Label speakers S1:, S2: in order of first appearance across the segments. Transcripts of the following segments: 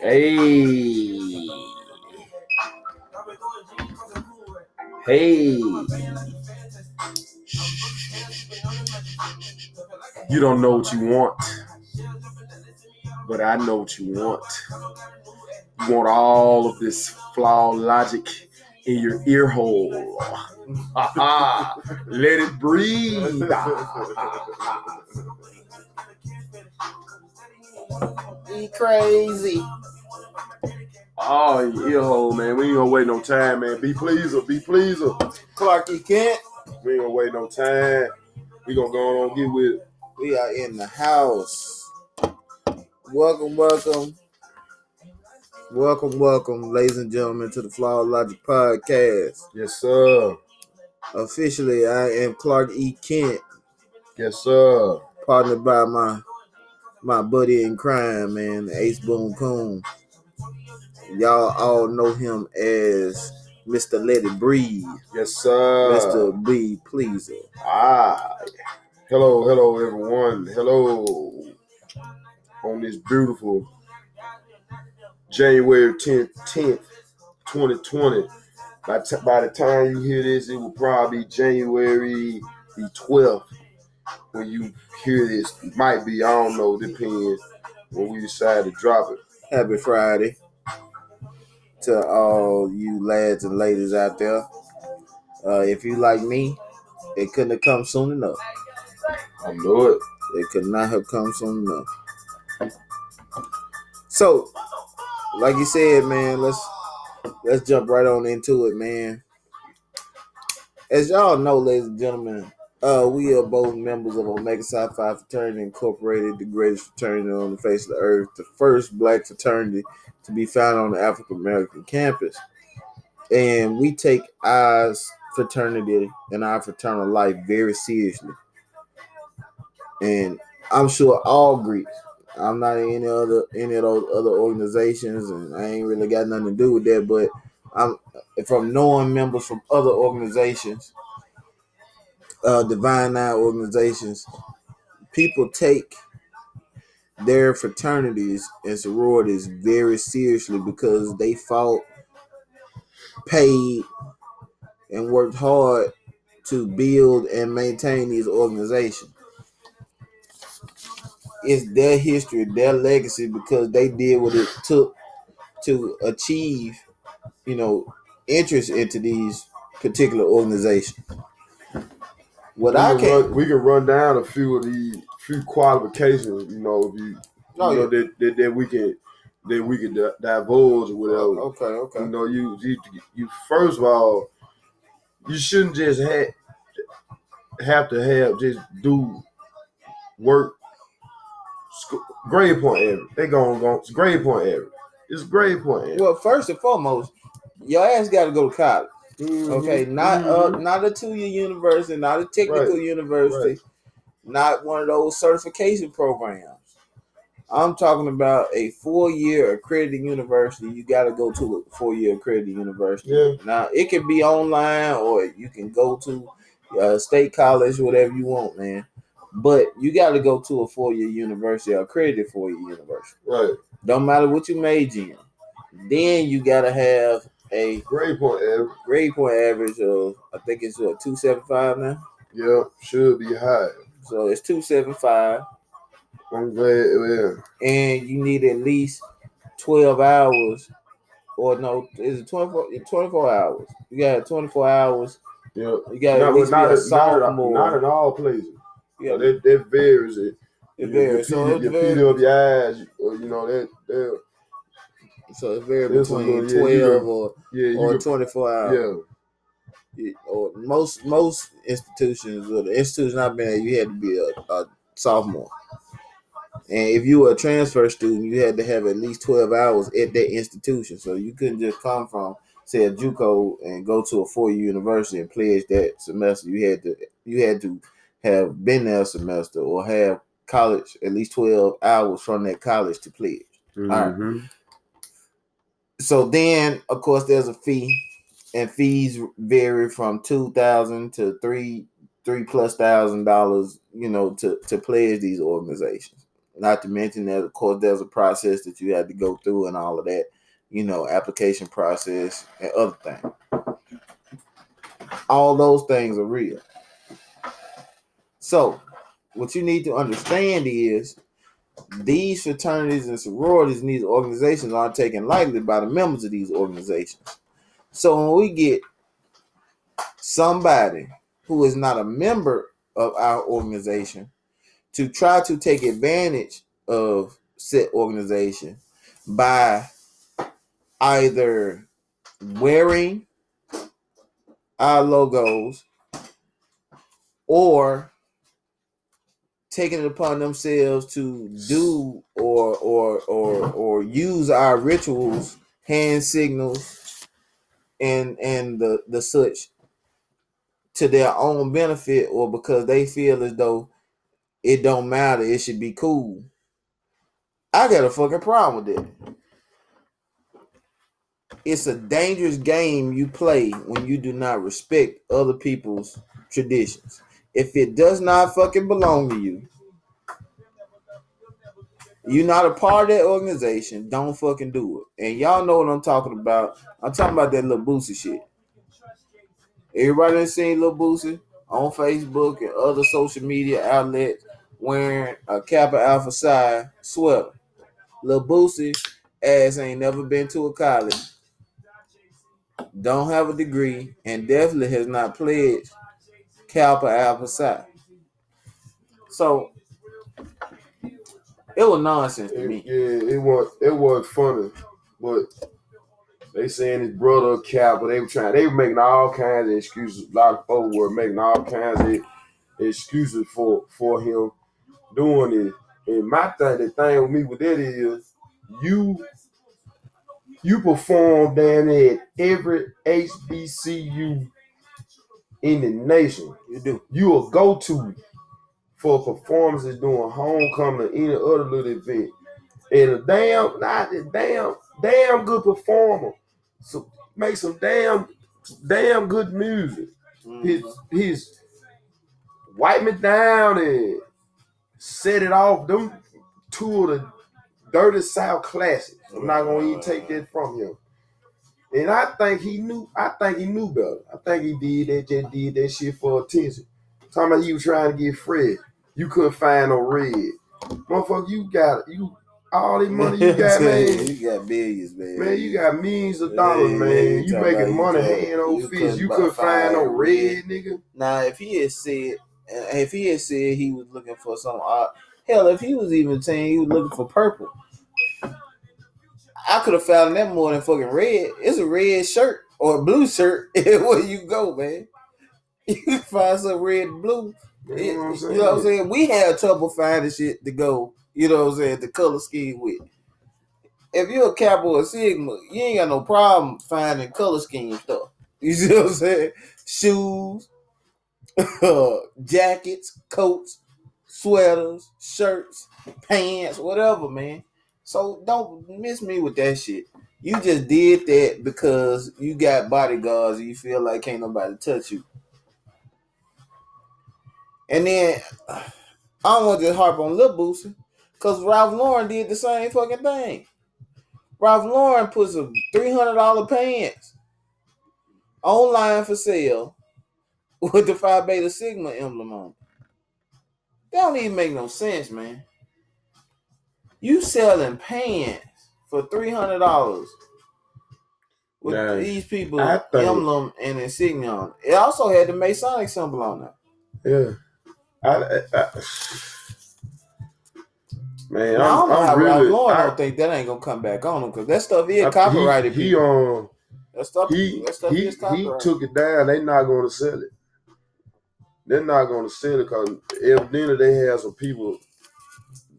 S1: Hey. Hey. You don't know what you want, but I know what you want. You want all of this flawed logic in your ear hole. Let it breathe.
S2: Be crazy.
S1: Oh, your ear hole, man. We ain't gonna wait no time, man. Be pleaser, be pleaser.
S2: Clark E. Kent,
S1: We ain't gonna wait no time. We gonna go on and get with it.
S2: we are in the house. Welcome, welcome. Welcome, welcome, ladies and gentlemen, to the Flawed Logic Podcast.
S1: Yes, sir.
S2: Officially, I am Clark E. Kent,
S1: Yes, sir.
S2: partnered by my my buddy in crime, man, Ace Boom Coon. Y'all all know him as Mr. Let It Breathe,
S1: Yes, sir.
S2: Mr. B Pleaser.
S1: Ah. Hello, hello, everyone. Hello. On this beautiful January 10th, 10th 2020. By, t- by the time you hear this, it will probably be January the 12th when you hear this. It might be, I don't know, depends when we decide to drop it.
S2: Happy Friday to all you lads and ladies out there. Uh, if you like me, it couldn't have come soon enough.
S1: I know it.
S2: It could not have come soon enough. So, like you said, man, let's let's jump right on into it, man. As y'all know, ladies and gentlemen, uh, we are both members of Omega Psi Phi Fraternity Incorporated, the greatest fraternity on the face of the earth, the first black fraternity to be found on the African American campus. And we take our fraternity and our fraternal life very seriously. And I'm sure all Greeks. I'm not in any other any of those other organizations, and I ain't really got nothing to do with that. But I'm from knowing members from other organizations, uh, Divine Nine organizations. People take their fraternities and sororities very seriously because they fought, paid, and worked hard to build and maintain these organizations it's their history, their legacy, because they did what it took to achieve, you know, interest into these particular organizations. What
S1: we
S2: I
S1: can, run, we can run down a few of the few qualifications, you know, if you,
S2: no,
S1: you oh, know that, that that we can that we can divulge or whatever.
S2: Oh, okay, okay,
S1: You know, you, you you first of all, you shouldn't just have have to have just do work grade point average. They going go it's grade point average. It's grade point average.
S2: Well, first and foremost, your ass got to go to college.
S1: Mhm,
S2: Okay, not uh,
S1: mhm.
S2: not a two year university, not a technical
S1: Right,
S2: university, not one of those certification programs. I'm talking about a four year accredited university. You got to go to a four year accredited university.
S1: yeah,
S2: Now it can be online or you can go to uh, state college, whatever you want, man. But you got to go to a four year university, accredited four year university.
S1: right.
S2: Don't matter what you major in. Then you got to have a
S1: Grade point average.
S2: grade point average of I think it's what two seven five now.
S1: Yep, should be high.
S2: So it's two seven five,
S1: I'm glad. Yeah,
S2: and you need at least twelve hours, or no, is it 24, 24 hours? You got twenty four hours.
S1: yeah.
S2: You got
S1: Not,
S2: at least
S1: not,
S2: be a
S1: not,
S2: sophomore.
S1: not at all places.
S2: yeah,
S1: that, that varies. It,
S2: it
S1: your-
S2: varies.
S1: Your,
S2: So
S1: feet,
S2: it
S1: your
S2: varies.
S1: feet up your eyes. or, uh, You know that. that
S2: So it varies
S1: This
S2: between
S1: one, yeah,
S2: twelve or
S1: yeah,
S2: or twenty four hours.
S1: yeah.
S2: It- or most most institutions or the institution I've been at, you had to be a, a sophomore. And if you were a transfer student, you had to have at least twelve hours at that institution. So you couldn't just come from say a JUCO and go to a four year university and pledge that semester. You had to you had to have been there a semester or have college at least twelve hours from that college to pledge. right. So then, of course, there's a fee, and fees vary from two thousand to three three plus thousand dollars. You know, to to pledge these organizations. Not to mention that, of course, there's a process that you had to go through and all of that, you know, application process and other things. All those things are real. So, what you need to understand is these fraternities and sororities and these organizations aren't taken lightly by the members of these organizations. So when we get somebody who is not a member of our organization to try to take advantage of said organization by either wearing our logos or taking it upon themselves to do or or or or use our rituals, hand signals, and and the the such to their own benefit or because they feel as though it don't matter, it should be cool. I got a fucking problem with that. It's a dangerous game you play when you do not respect other people's traditions. If it does not fucking belong to you, you're not a part of that organization, don't fucking do it. And y'all know what I'm talking about. I'm talking about that little Boosie shit. Everybody done seen Lil Boosie on Facebook and other social media outlets wearing a Kappa Alpha Psi sweater. Lil Boosie ass ain't never been to a college, don't have a degree, and definitely has not pledged Kappa Alpha Psi. So it was nonsense to
S1: It-
S2: me.
S1: yeah, it was it was funny, but they saying his brother cap, but they were trying. They were making all kinds of excuses. A lot of folks were making all kinds of excuses for for him doing it. And my thing, the thing with me with that is, you you perform down at every HBCU in the nation.
S2: You do.
S1: You a go to for performances doing homecoming or any other little event. And a damn, not a damn, damn good performer. So make some damn, damn good music. Mm-hmm. His his wipe me down and set it off. Them two of the dirty South classics. I'm not gonna even take that from him. And I think he knew. I think he knew better. I think he did that. Just did that shit for attention. Talking about he was trying to get Fred. You couldn't find no red. Motherfucker, you got you all the money you got, man.
S2: you got billions, man.
S1: Man, you got millions of dollars,
S2: Yeah,
S1: man. You making money
S2: couldn't-
S1: hand over
S2: you
S1: fist.
S2: couldn't
S1: You couldn't find no red, nigga.
S2: Now, if he had said, if he had said he was looking for some odd, hell, if he was even saying he was looking for purple, I could have found that more than fucking red. It's a red shirt or a blue shirt. Where you go, man? You find some red blue.
S1: You
S2: You
S1: know what I'm
S2: know
S1: saying?
S2: what I'm saying? We had trouble finding shit to go. You know what I'm saying? The color scheme with. If you're a Kappa or Sigma, you ain't got no problem finding color scheme stuff. You see what I'm saying? Shoes, jackets, coats, sweaters, shirts, pants, whatever, man. So don't miss me with that shit. You just did that because you got bodyguards and you feel like can't nobody touch you. And then I don't want to just harp on Lil Boosie because Ralph Lauren did the same fucking thing. Ralph Lauren puts a three hundred dollar pants online for sale with the Phi Beta Sigma emblem on. it. That don't even make no sense, man. You selling pants for three hundred dollars with
S1: Now,
S2: these people emblem and insignia on. it. Also had the Masonic symbol on it.
S1: Yeah. I, I, man,
S2: Now, I don't
S1: I'm,
S2: know
S1: I'm
S2: how Ralph
S1: really.
S2: Lauren
S1: I-
S2: don't think that ain't gonna come back on him because that stuff is
S1: I-
S2: copyrighted.
S1: He, he um
S2: that stuff,
S1: he
S2: that stuff
S1: he,
S2: is
S1: he took it down. They not going to sell it. They're not going to sell it because if evidently they have some people.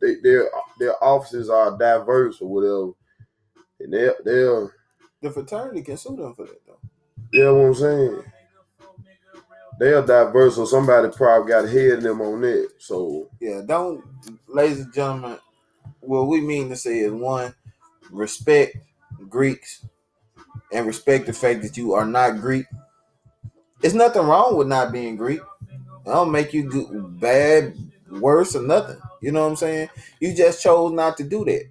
S1: They, their their offices are diverse or whatever, and they they're
S2: the fraternity can sue them for that though.
S1: you know what I'm saying. They are diverse, so somebody probably got ahead of them on that. So
S2: Yeah, don't, ladies and gentlemen. What we mean to say is one, respect Greeks and respect the fact that you are not Greek. It's nothing wrong with not being Greek. It don't make you good, bad, worse, or nothing. You know what I'm saying? You just chose not to do that.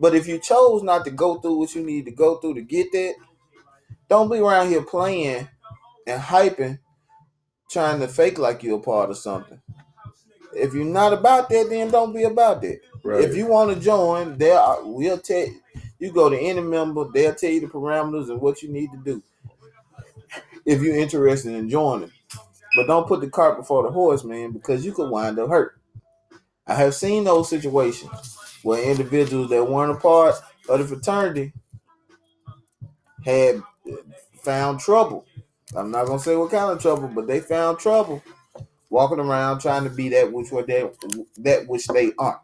S2: But if you chose not to go through what you need to go through to get that, don't be around here playing and hyping, trying to fake like you're a part of something. If you're not about that, then don't be about that.
S1: Right.
S2: If you want to join, there we'll tell you go to any member, they'll tell you the parameters and what you need to do. If you're interested in joining. But don't put the cart before the horse, man, because you could wind up hurt. I have seen those situations where individuals that weren't a part of the fraternity had found trouble. I'm not gonna say what kind of trouble, but they found trouble walking around trying to be that which what they that which they aren't.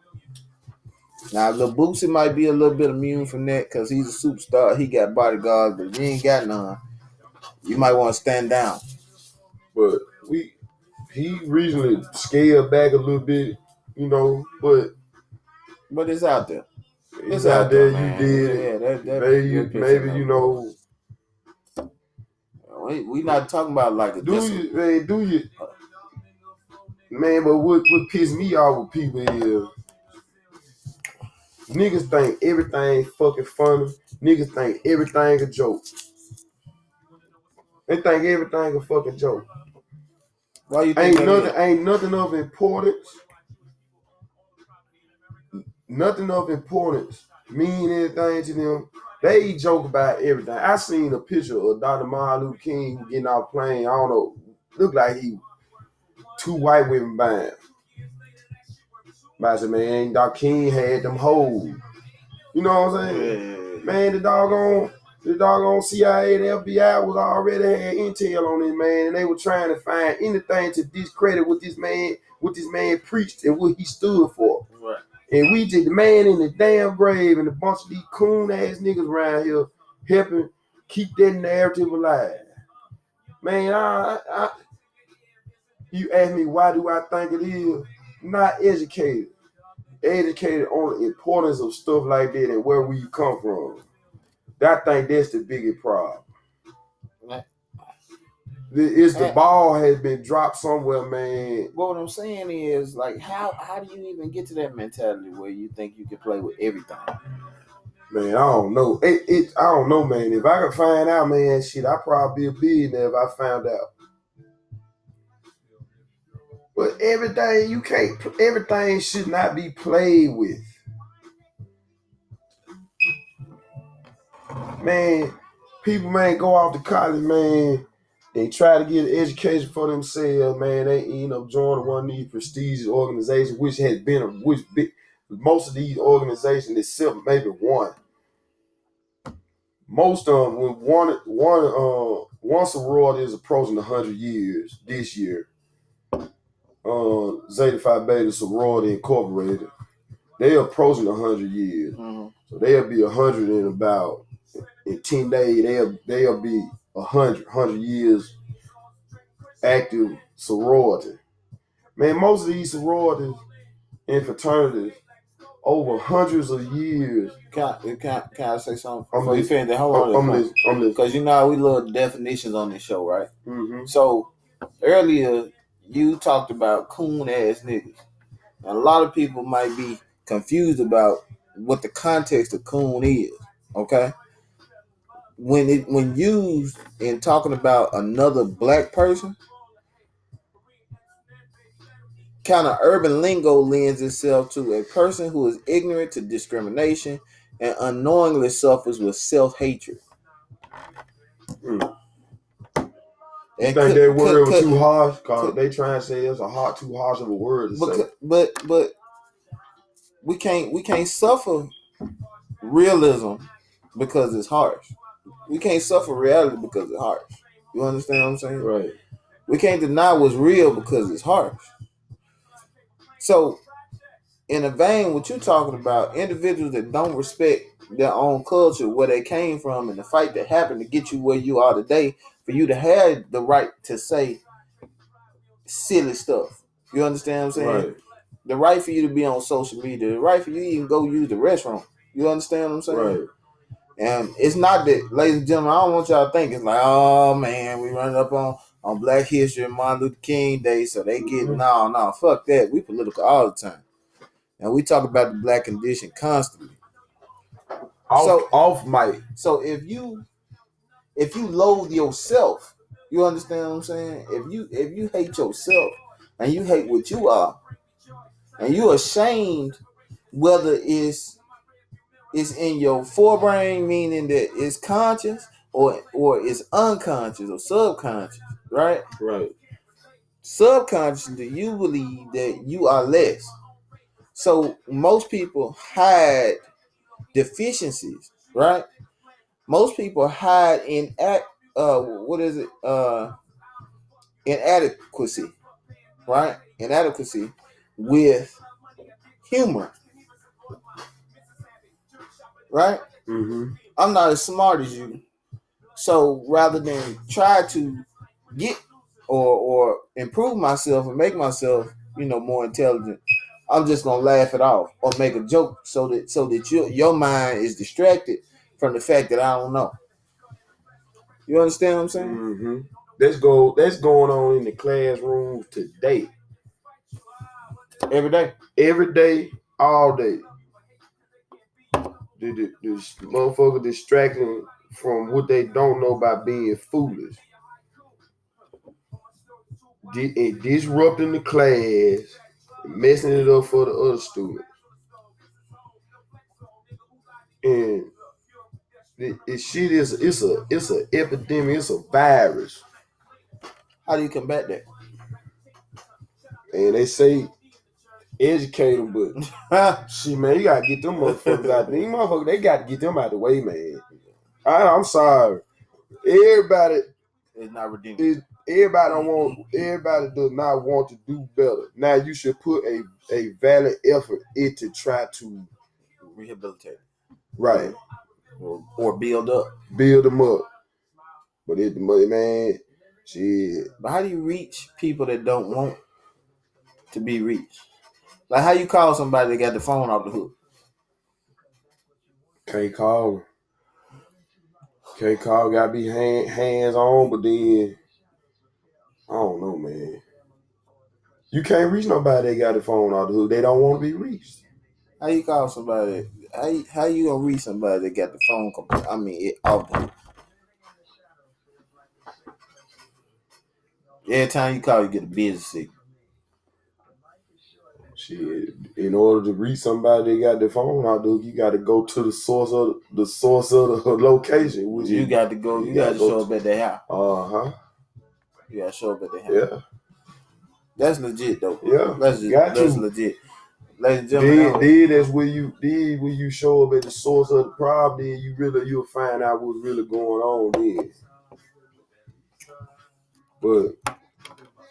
S2: Now, Lil Boosie might be a little bit immune from that because he's a superstar. He got bodyguards, but you ain't got none, you might want to stand down.
S1: but we he recently scaled back a little bit, you know, but
S2: But it's out there.
S1: it's out there. You did it.
S2: Yeah, that, that,
S1: Maybe you, maybe you know,
S2: We, we not talking about like a
S1: do
S2: dis-
S1: you, man, do you, man? But what what pissed me off with people is niggas think everything fucking funny. Niggas think everything a joke. They think everything a fucking joke.
S2: Why you think
S1: Ain't nothing, ain't nothing of importance. Nothing of importance mean anything to them. They joke about everything. I seen a picture of Dr. Martin Luther King getting off plane. I don't know, look like he two white women buying. But I said, man, Dr. King had them hoes. You know what I'm saying?
S2: Yeah.
S1: Man, the doggone, the doggone CIA, and FBI was already had intel on this man, and they were trying to find anything to discredit what this man, what this man preached and what he stood for. And we just the man in the damn grave and a bunch of these coon ass niggas around here helping keep that narrative alive. Man, I, I you ask me why do I think it is? Not educated. Educated on the importance of stuff like that and where we come from. I think that's the biggest problem. Is the ball has been dropped somewhere, man.
S2: But what I'm saying is, like, how how do you even get to that mentality where you think you can play with everything?
S1: Man, I don't know. It, it I don't know, man. If I could find out, man, shit, I'd probably be a billionaire if I found out. But everything you can't everything should not be played with. Man, people man go off to college, man. They try to get an education for themselves, man. They end up joining one of these prestigious organizations, which has been a which big most of these organizations, except maybe one. Most of them, when one one uh once one sorority is approaching hundred years this year. Uh, Zeta Phi Beta Sorority Incorporated, they're approaching hundred years, so they'll be hundred in about in ten days. They'll they'll be a hundred hundred years active sorority. Man, most of these sororities and fraternities over hundreds of years.
S2: Can I, can, I, can I say something?
S1: I'm
S2: Before you finish that, hold on.
S1: I'm.
S2: Because you know we love definitions on this show, right?
S1: Mm-hmm.
S2: So earlier you talked about coon ass niggas. And a lot of people might be confused about what the context of coon is. Okay. When it when used in talking about another black person, kind of urban lingo lends itself to a person who is ignorant to discrimination and unknowingly suffers with self-hatred.
S1: Mm. You think
S2: could-
S1: that word
S2: could-
S1: was too harsh? Cause
S2: could-
S1: they try and say it's a hard, too harsh of a word say.
S2: But but we can't we can't suffer realism because it's harsh. We can't suffer reality because it's harsh. You understand what I'm saying?
S1: Right.
S2: We can't deny what's real because it's harsh. So, in a vein, what you're talking about, individuals that don't respect their own culture, where they came from, and the fight that happened to get you where you are today, for you to have the right to say silly stuff. You understand what I'm saying?
S1: Right.
S2: the right for you to be on social media, the right for you to even go use the restroom. You understand what I'm saying?
S1: Right.
S2: And it's not that, ladies and gentlemen, I don't want y'all to think it's like, oh man, we running up on on Black History and Martin Luther King Day, so they get
S1: Mhm.
S2: no, no, fuck that. We political all the time. and we talk about the black condition constantly.
S1: Off,
S2: So-
S1: off mic.
S2: So if you if you loathe yourself, you understand what I'm saying? If you if you hate yourself and you hate what you are, and you're ashamed whether it's it's in your forebrain, meaning that it's conscious or or it's unconscious or subconscious, right?
S1: Right.
S2: subconsciously you believe that you are less. So most people hide deficiencies, right? Most people hide in act uh what is it? Uh inadequacy, right? Inadequacy with humor. Right?
S1: Mm-hmm.
S2: I'm not as smart as you. So rather than try to get or or improve myself and make myself, you know, more intelligent, I'm just gonna laugh it off or make a joke so that so that your your mind is distracted from the fact that I don't know. You understand what I'm saying?
S1: Mm-hmm. That's go. That's going on in the classrooms today.
S2: Every day.
S1: Every day, all day. The, the, the motherfucker distracting from what they don't know by being foolish. And disrupting the class, messing it up for the other students. And the, it shit is it's a it's a epidemic, it's a virus.
S2: How do you combat that?
S1: And they say educate them, but she man, you gotta get them motherfuckers out. These motherfuckers, they got to get them out the way, man. I, I'm sorry. Everybody
S2: it's not redeeming.
S1: is everybody don't want. Everybody does not want to do better. Now you should put a a valid effort into try to
S2: Rehabilitate
S1: right
S2: or, or build up.
S1: build them up. But it, man, shit.
S2: But how do you reach people that don't want to be reached? Like how you call somebody that got the phone off the hook?
S1: Can't call. Can't call. Gotta be hand, hands on. But then I don't know, man. You can't reach nobody that got the phone off the hook. They don't want to be reached.
S2: How you call somebody? How you, how you gonna reach somebody that got the phone? Comp- I mean, it off the hook? Every time you call, you get a busy signal.
S1: Shit. In order to reach somebody that got the phone the hook, you got to go to the source of the source of the location, which
S2: You
S1: is
S2: got to go. You
S1: You
S2: got
S1: gotta go
S2: show up at their house.
S1: uh huh.
S2: You got to show up at their house.
S1: Yeah.
S2: That's legit though.
S1: Yeah.
S2: That's just,
S1: Got
S2: that's
S1: to.
S2: legit. Ladies and
S1: Then,
S2: gentlemen,
S1: then that's where you then when you show up at the source of the problem, then you really you'll find out what's really going on then. But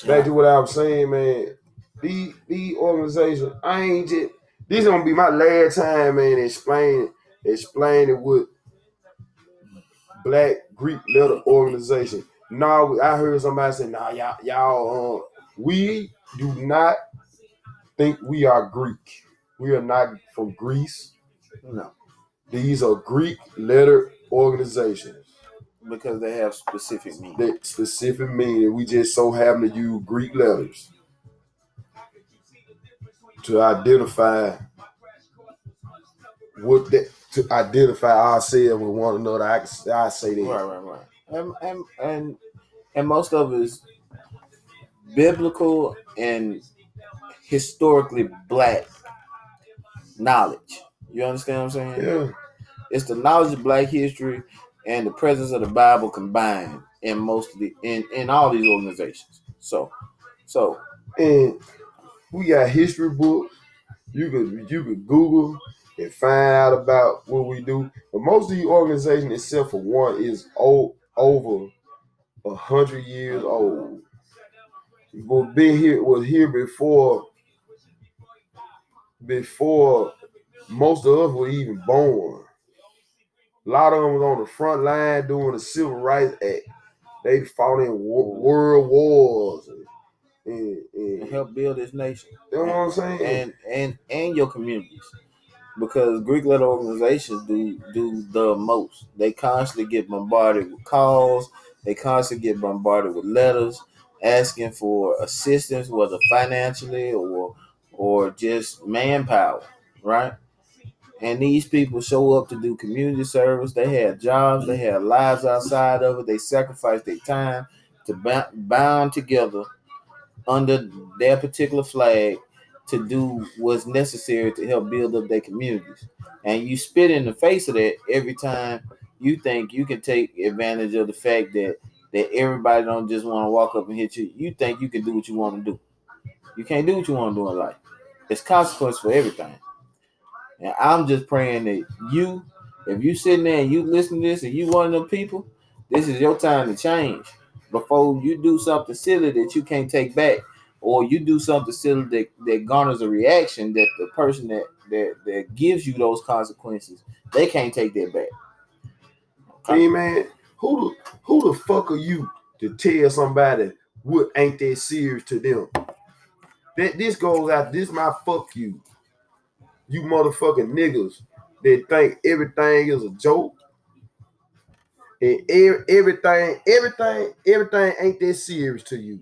S1: back to what I was saying, man. The the organization, I ain't just this gonna be my last time, man, explaining explaining what Black Greek letter organization. No, I heard somebody say, nah, y'all, y'all, uh, we do not think we are Greek. We are not from Greece.
S2: no,
S1: These are Greek letter organizations
S2: because they have specific meaning.
S1: that specific meaning. We just so happen to use Greek letters to identify what that to identify ourselves with one another. I, I say that.
S2: Right, right, right. And and and and most of it is biblical and historically black knowledge. You understand what I'm saying?
S1: Yeah.
S2: It's the knowledge of black history and the presence of the Bible combined in most of the in, in all these organizations. So so
S1: And we got history books. You could you could Google and find out about what we do. But most of the organization, except for one, is old over a hundred years old. But been here was here before before most of us were even born. A lot of them was on the front line doing the Civil Rights Act. They fought in world wars and, and,
S2: help build this nation.
S1: you know what I'm saying?
S2: and and and your communities because Greek letter organizations do do the most. They constantly get bombarded with calls. They constantly get bombarded with letters asking for assistance, whether financially or or just manpower, right? And these people show up to do community service. They have jobs, they have lives outside of it. They sacrifice their time to bound together under their particular flag to do what's necessary to help build up their communities. And you spit in the face of that every time you think you can take advantage of the fact that that everybody don't just want to walk up and hit you. You think you can do what you want to do. You can't do what you want to do in life. It's consequence for everything. And I'm just praying that you, if you sitting there and you listen to this and you one of them people, this is your time to change before you do something silly that you can't take back, or you do something silly that, that garners a reaction that the person that, that that gives you those consequences, they can't take that back.
S1: Hey man, who the who the fuck are you to tell somebody what ain't that serious to them? That this goes out, this my fuck you. You motherfucking niggas that think everything is a joke and everything, everything, everything ain't that serious to you.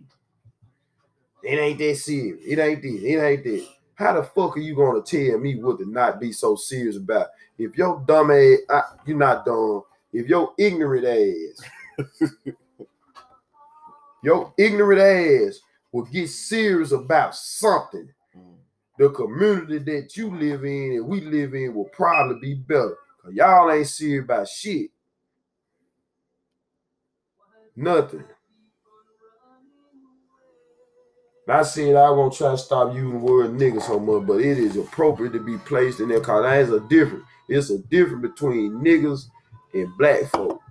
S1: It ain't that serious. It ain't this. It ain't that. How the fuck are you gonna tell me what to not be so serious about? If your dumb ass, I, you're not dumb. If your ignorant ass, your ignorant ass will get serious about something, mm. the community that you live in and we live in will probably be better. Cause y'all ain't serious about shit. Nothing. I said I won't try to stop using the word nigga so much, but it is appropriate to be placed in there because there's a difference. It's a difference between niggas and black folk.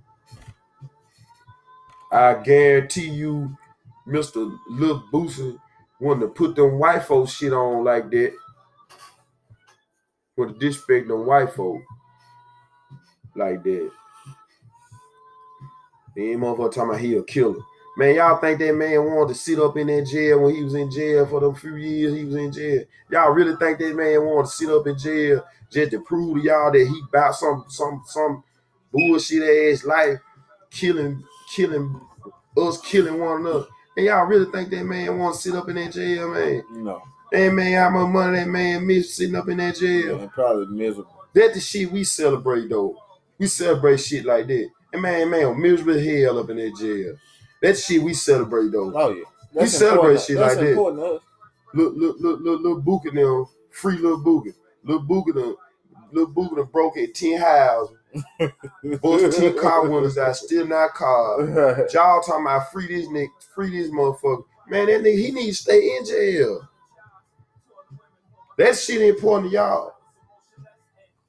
S1: I guarantee you, Mr. Lil Boosie wanted to put them white folks shit on like that. To disrespect them white folk like that. Then motherfucker talking about he a killer. Man, y'all think that man wanted to sit up in that jail when he was in jail for the few years he was in jail? Y'all really think that man wanted to sit up in jail just to prove to y'all that he about some some some bullshit ass life, killing killing us, killing one another? And y'all really think that man want to sit up in that jail, man?
S2: No.
S1: That man, how much money that man miss sitting up in that jail?
S2: Man, probably miserable.
S1: That the shit we celebrate though. We celebrate shit like that. Man, man, miserable hell up in that jail. That shit we celebrate though.
S2: Oh yeah.
S1: That's we celebrate shit That's like important that. Look, look, look, look, little Bookie now, free little Bookie. Little Bookie done, little Bookie done broke at 10 houses. Bust 10 car windows that still not cars. Y'all talking about free this nigga, free this motherfucker. Man, that nigga, he needs to stay in jail. That shit important to y'all.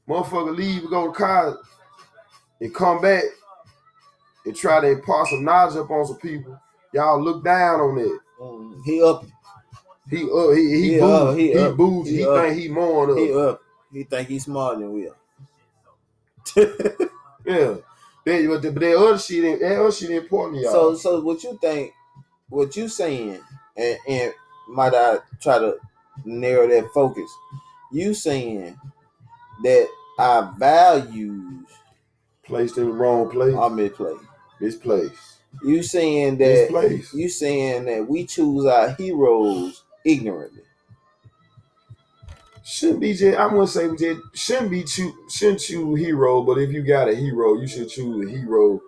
S1: Motherfucker leave go to college and come back and try to impart some knowledge up on some people, y'all look down on it.
S2: Um, he up.
S1: He up. He he, he booed. He, he up. booed. He, he think he more up.
S2: He up. He think he smarter than we are.
S1: yeah. Then, but, the, but that other shit, that other shit important, to y'all.
S2: So, so what you think? What you saying? And, and might I try to narrow that focus? You saying that our values
S1: placed in the wrong place?
S2: are misplaced.
S1: Misplaced.
S2: You saying that you saying that we choose our heroes ignorantly.
S1: Shouldn't be just I'm gonna say just shouldn't be choose shouldn't choose hero, but if you got a hero, you should choose a hero.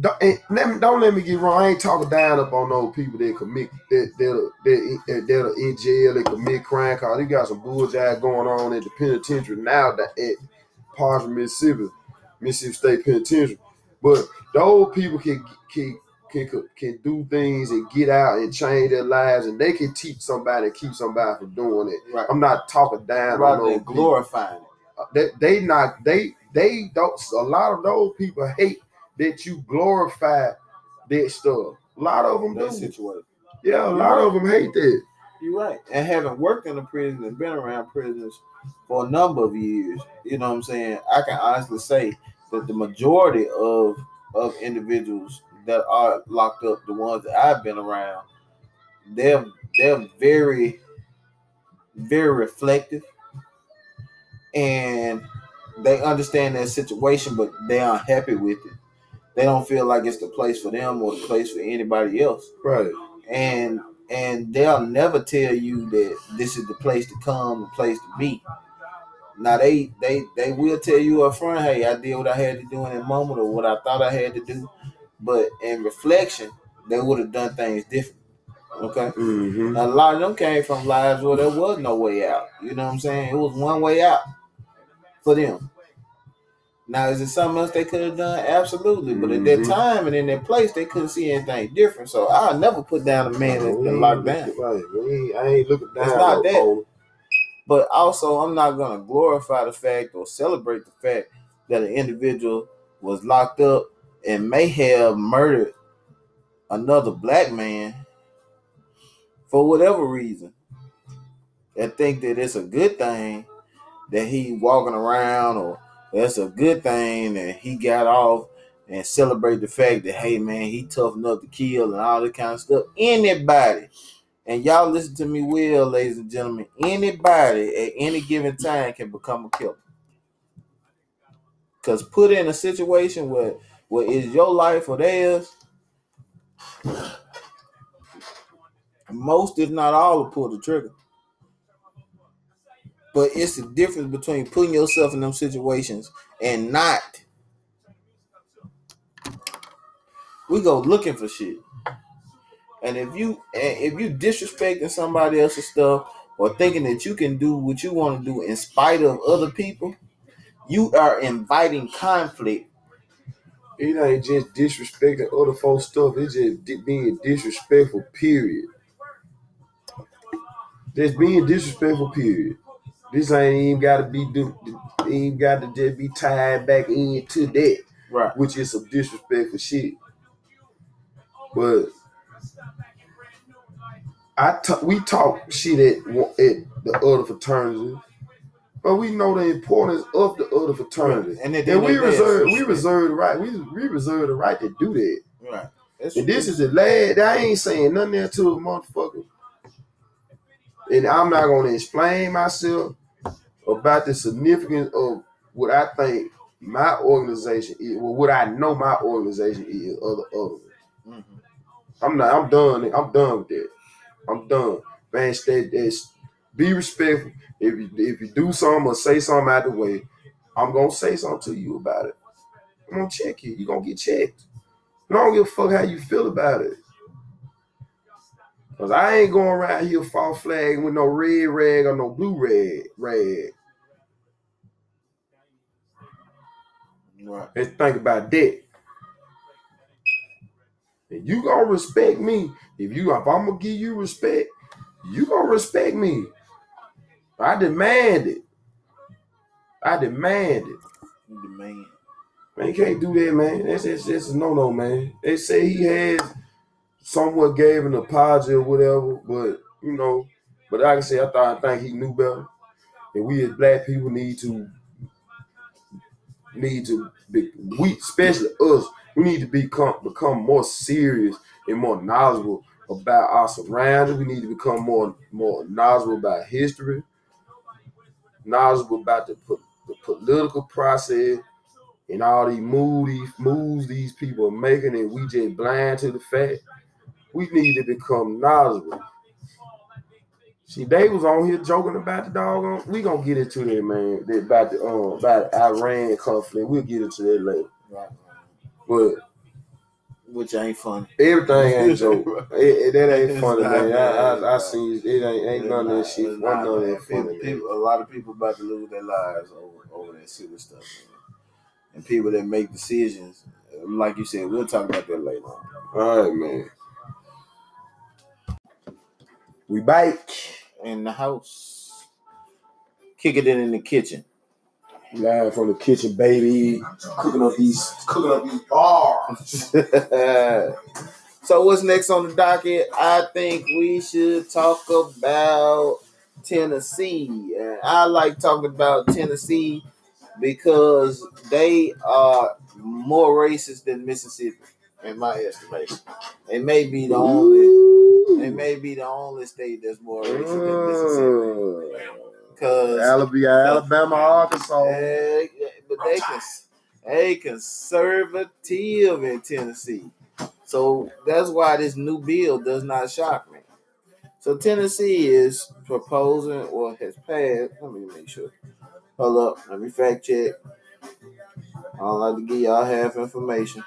S1: Don't, let me, don't let me get wrong. I ain't talking down up on those people that commit that that that, that are in jail that commit crime. Cause they got some bullshit going on at the penitentiary now that at Parchman Mississippi, Mississippi State Penitentiary. But those people can can can can do things and get out and change their lives, and they can teach somebody and keep somebody from doing it. Right. I'm not talking down
S2: Rather on those glorifying
S1: uh, They, they not they they don't. A lot of those people hate that you glorify that stuff. A lot of them that do. Situation. Yeah, a You're lot right. of them hate that.
S2: You're right. And having worked in a prison and been around prisons for a number of years, you know what I'm saying? I can honestly say that the majority of of individuals that are locked up, the ones that I've been around, they're they're very, very reflective and they understand their situation, but they aren't happy with it. They don't feel like it's the place for them or the place for anybody else.
S1: Right.
S2: And and they'll never tell you that this is the place to come, the place to be. Now they they they will tell you up front, hey, I did what I had to do in that moment or what I thought I had to do, but in reflection, they would have done things different. Okay.
S1: Mm-hmm.
S2: A lot of them came from lives where there was no way out. You know what I'm saying? It was one way out for them. Now, is it something else they could have done? Absolutely. But at that
S1: Mhm.
S2: time and in that place, they couldn't see anything different. So I'll never put down a man that's been locked down.
S1: Right. I ain't looking down.
S2: It's not
S1: no
S2: that.
S1: pole.
S2: But also, I'm not going to glorify the fact or celebrate the fact that an individual was locked up and may have murdered another black man for whatever reason. And think that it's a good thing that he walking around or that's a good thing that he got off and celebrate the fact that hey man he tough enough to kill and all that kind of stuff. Anybody and y'all listen to me well, ladies and gentlemen. Anybody at any given time can become a killer. Cause put in a situation where where it's your life or theirs, most if not all will pull the trigger. But it's the difference between putting yourself in them situations and not. We go looking for shit. And if you and if you disrespecting somebody else's stuff or thinking that you can do what you want to do in spite of other people, you are inviting conflict.
S1: It ain't just disrespecting other folks' stuff. It's just being disrespectful. Period. Just being disrespectful. Period. This ain't even got to be do. Ain't got to just be tied back into that,
S2: Right.
S1: which is some disrespectful shit. But I ta- we talk shit at at the other fraternity, but we know the importance of the other fraternity.
S2: And, then
S1: And we reserve we reserve the right. We we reserve the right to do that.
S2: Right. That's
S1: And this is the lad. I ain't saying nothing there to a motherfucker. And I'm not gonna explain myself about the significance of what I think my organization is, well, what I know my organization is, other other.
S2: Mhm.
S1: I'm not. I'm done. I'm done with that. I'm done. Man, stay. Be respectful. If you if you do something or say something out the way, I'm gonna say something to you about it. I'm gonna check you. You're gonna get checked. But I don't give a fuck how you feel about it. Cause I ain't going around here false flag with no red rag or no blue rag rag.
S2: Right.
S1: Let's think about that. And you gonna respect me. If you if I'm gonna give you respect, you gonna respect me. I demand it. I demand it.
S2: The man.
S1: Man, you can't do that, man. That's that's, that's a no no, man. They say he has somewhat gave an apology or whatever, but you know, but like I say, I thought I think he knew better. And we as black people need to need to be we especially us, we need to become become more serious and more knowledgeable about our surroundings. We need to become more more knowledgeable about history, knowledgeable about the, the political process and all these moody moves these people are making, and we just blind to the fact. We need to become knowledgeable. See, they was on here joking about the dog. We gonna get into that, man. That about the um about the Iran conflict. We'll get into that later.
S2: Right.
S1: But
S2: Which ain't funny.
S1: everything ain't joke. It, it- that ain't
S2: It's
S1: funny,
S2: not,
S1: man. I, I, I
S2: man.
S1: seen it. Ain't ain't none of that shit.
S2: It's
S1: One
S2: not,
S1: none of
S2: man.
S1: that funny.
S2: People, a lot of people about to lose their lives over, over that silly stuff, man. And people that make decisions, like you said, we'll talk about that later.
S1: All right, man. We bike.
S2: In the house, kick it in the kitchen.
S1: Live from the kitchen, baby. Cooking up these, cooking up these bars.
S2: so what's next on the docket? I think we should talk about Tennessee. And I like talking about Tennessee because they are more racist than Mississippi, in my estimation. They may be the only they may be the only state that's more racist than Mississippi. Mm. Cause
S1: Alabama, Alabama, Arkansas.
S2: Eh, but they can they conservative in Tennessee. So that's why this new bill does not shock me. So Tennessee is proposing or has passed. Let me make sure. Hold up. Let me fact check. I don't like to give y'all half information.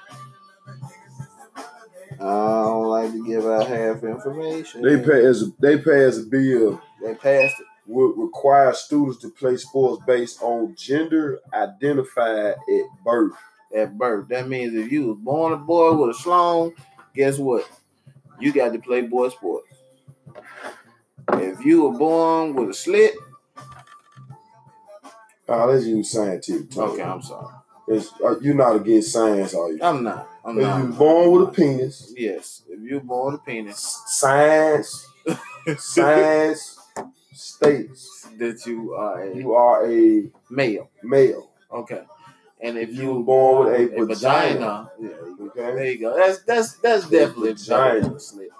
S2: I don't like to give out half information.
S1: They pass they pass a bill
S2: They passed it.
S1: Would require students to play sports based on gender identified at birth.
S2: at birth. That means if you was born a boy with a schlong, guess what? You got to play boy sports. If you were born with a slit,
S1: Oh, let's use scientific terms.
S2: okay, I'm sorry.
S1: Uh, you're not against science, are you?
S2: I'm not. I'm
S1: If
S2: not.
S1: you're born with a penis,
S2: Yes, if you were born with a penis,
S1: science, science states
S2: that you are a
S1: you are a
S2: male.
S1: male.
S2: Okay. And if
S1: You
S2: you
S1: born with a
S2: vagina,
S1: vagina.
S2: yeah,
S1: Okay.
S2: there you go. That's that's that's definitely
S1: Vagina.
S2: a slit.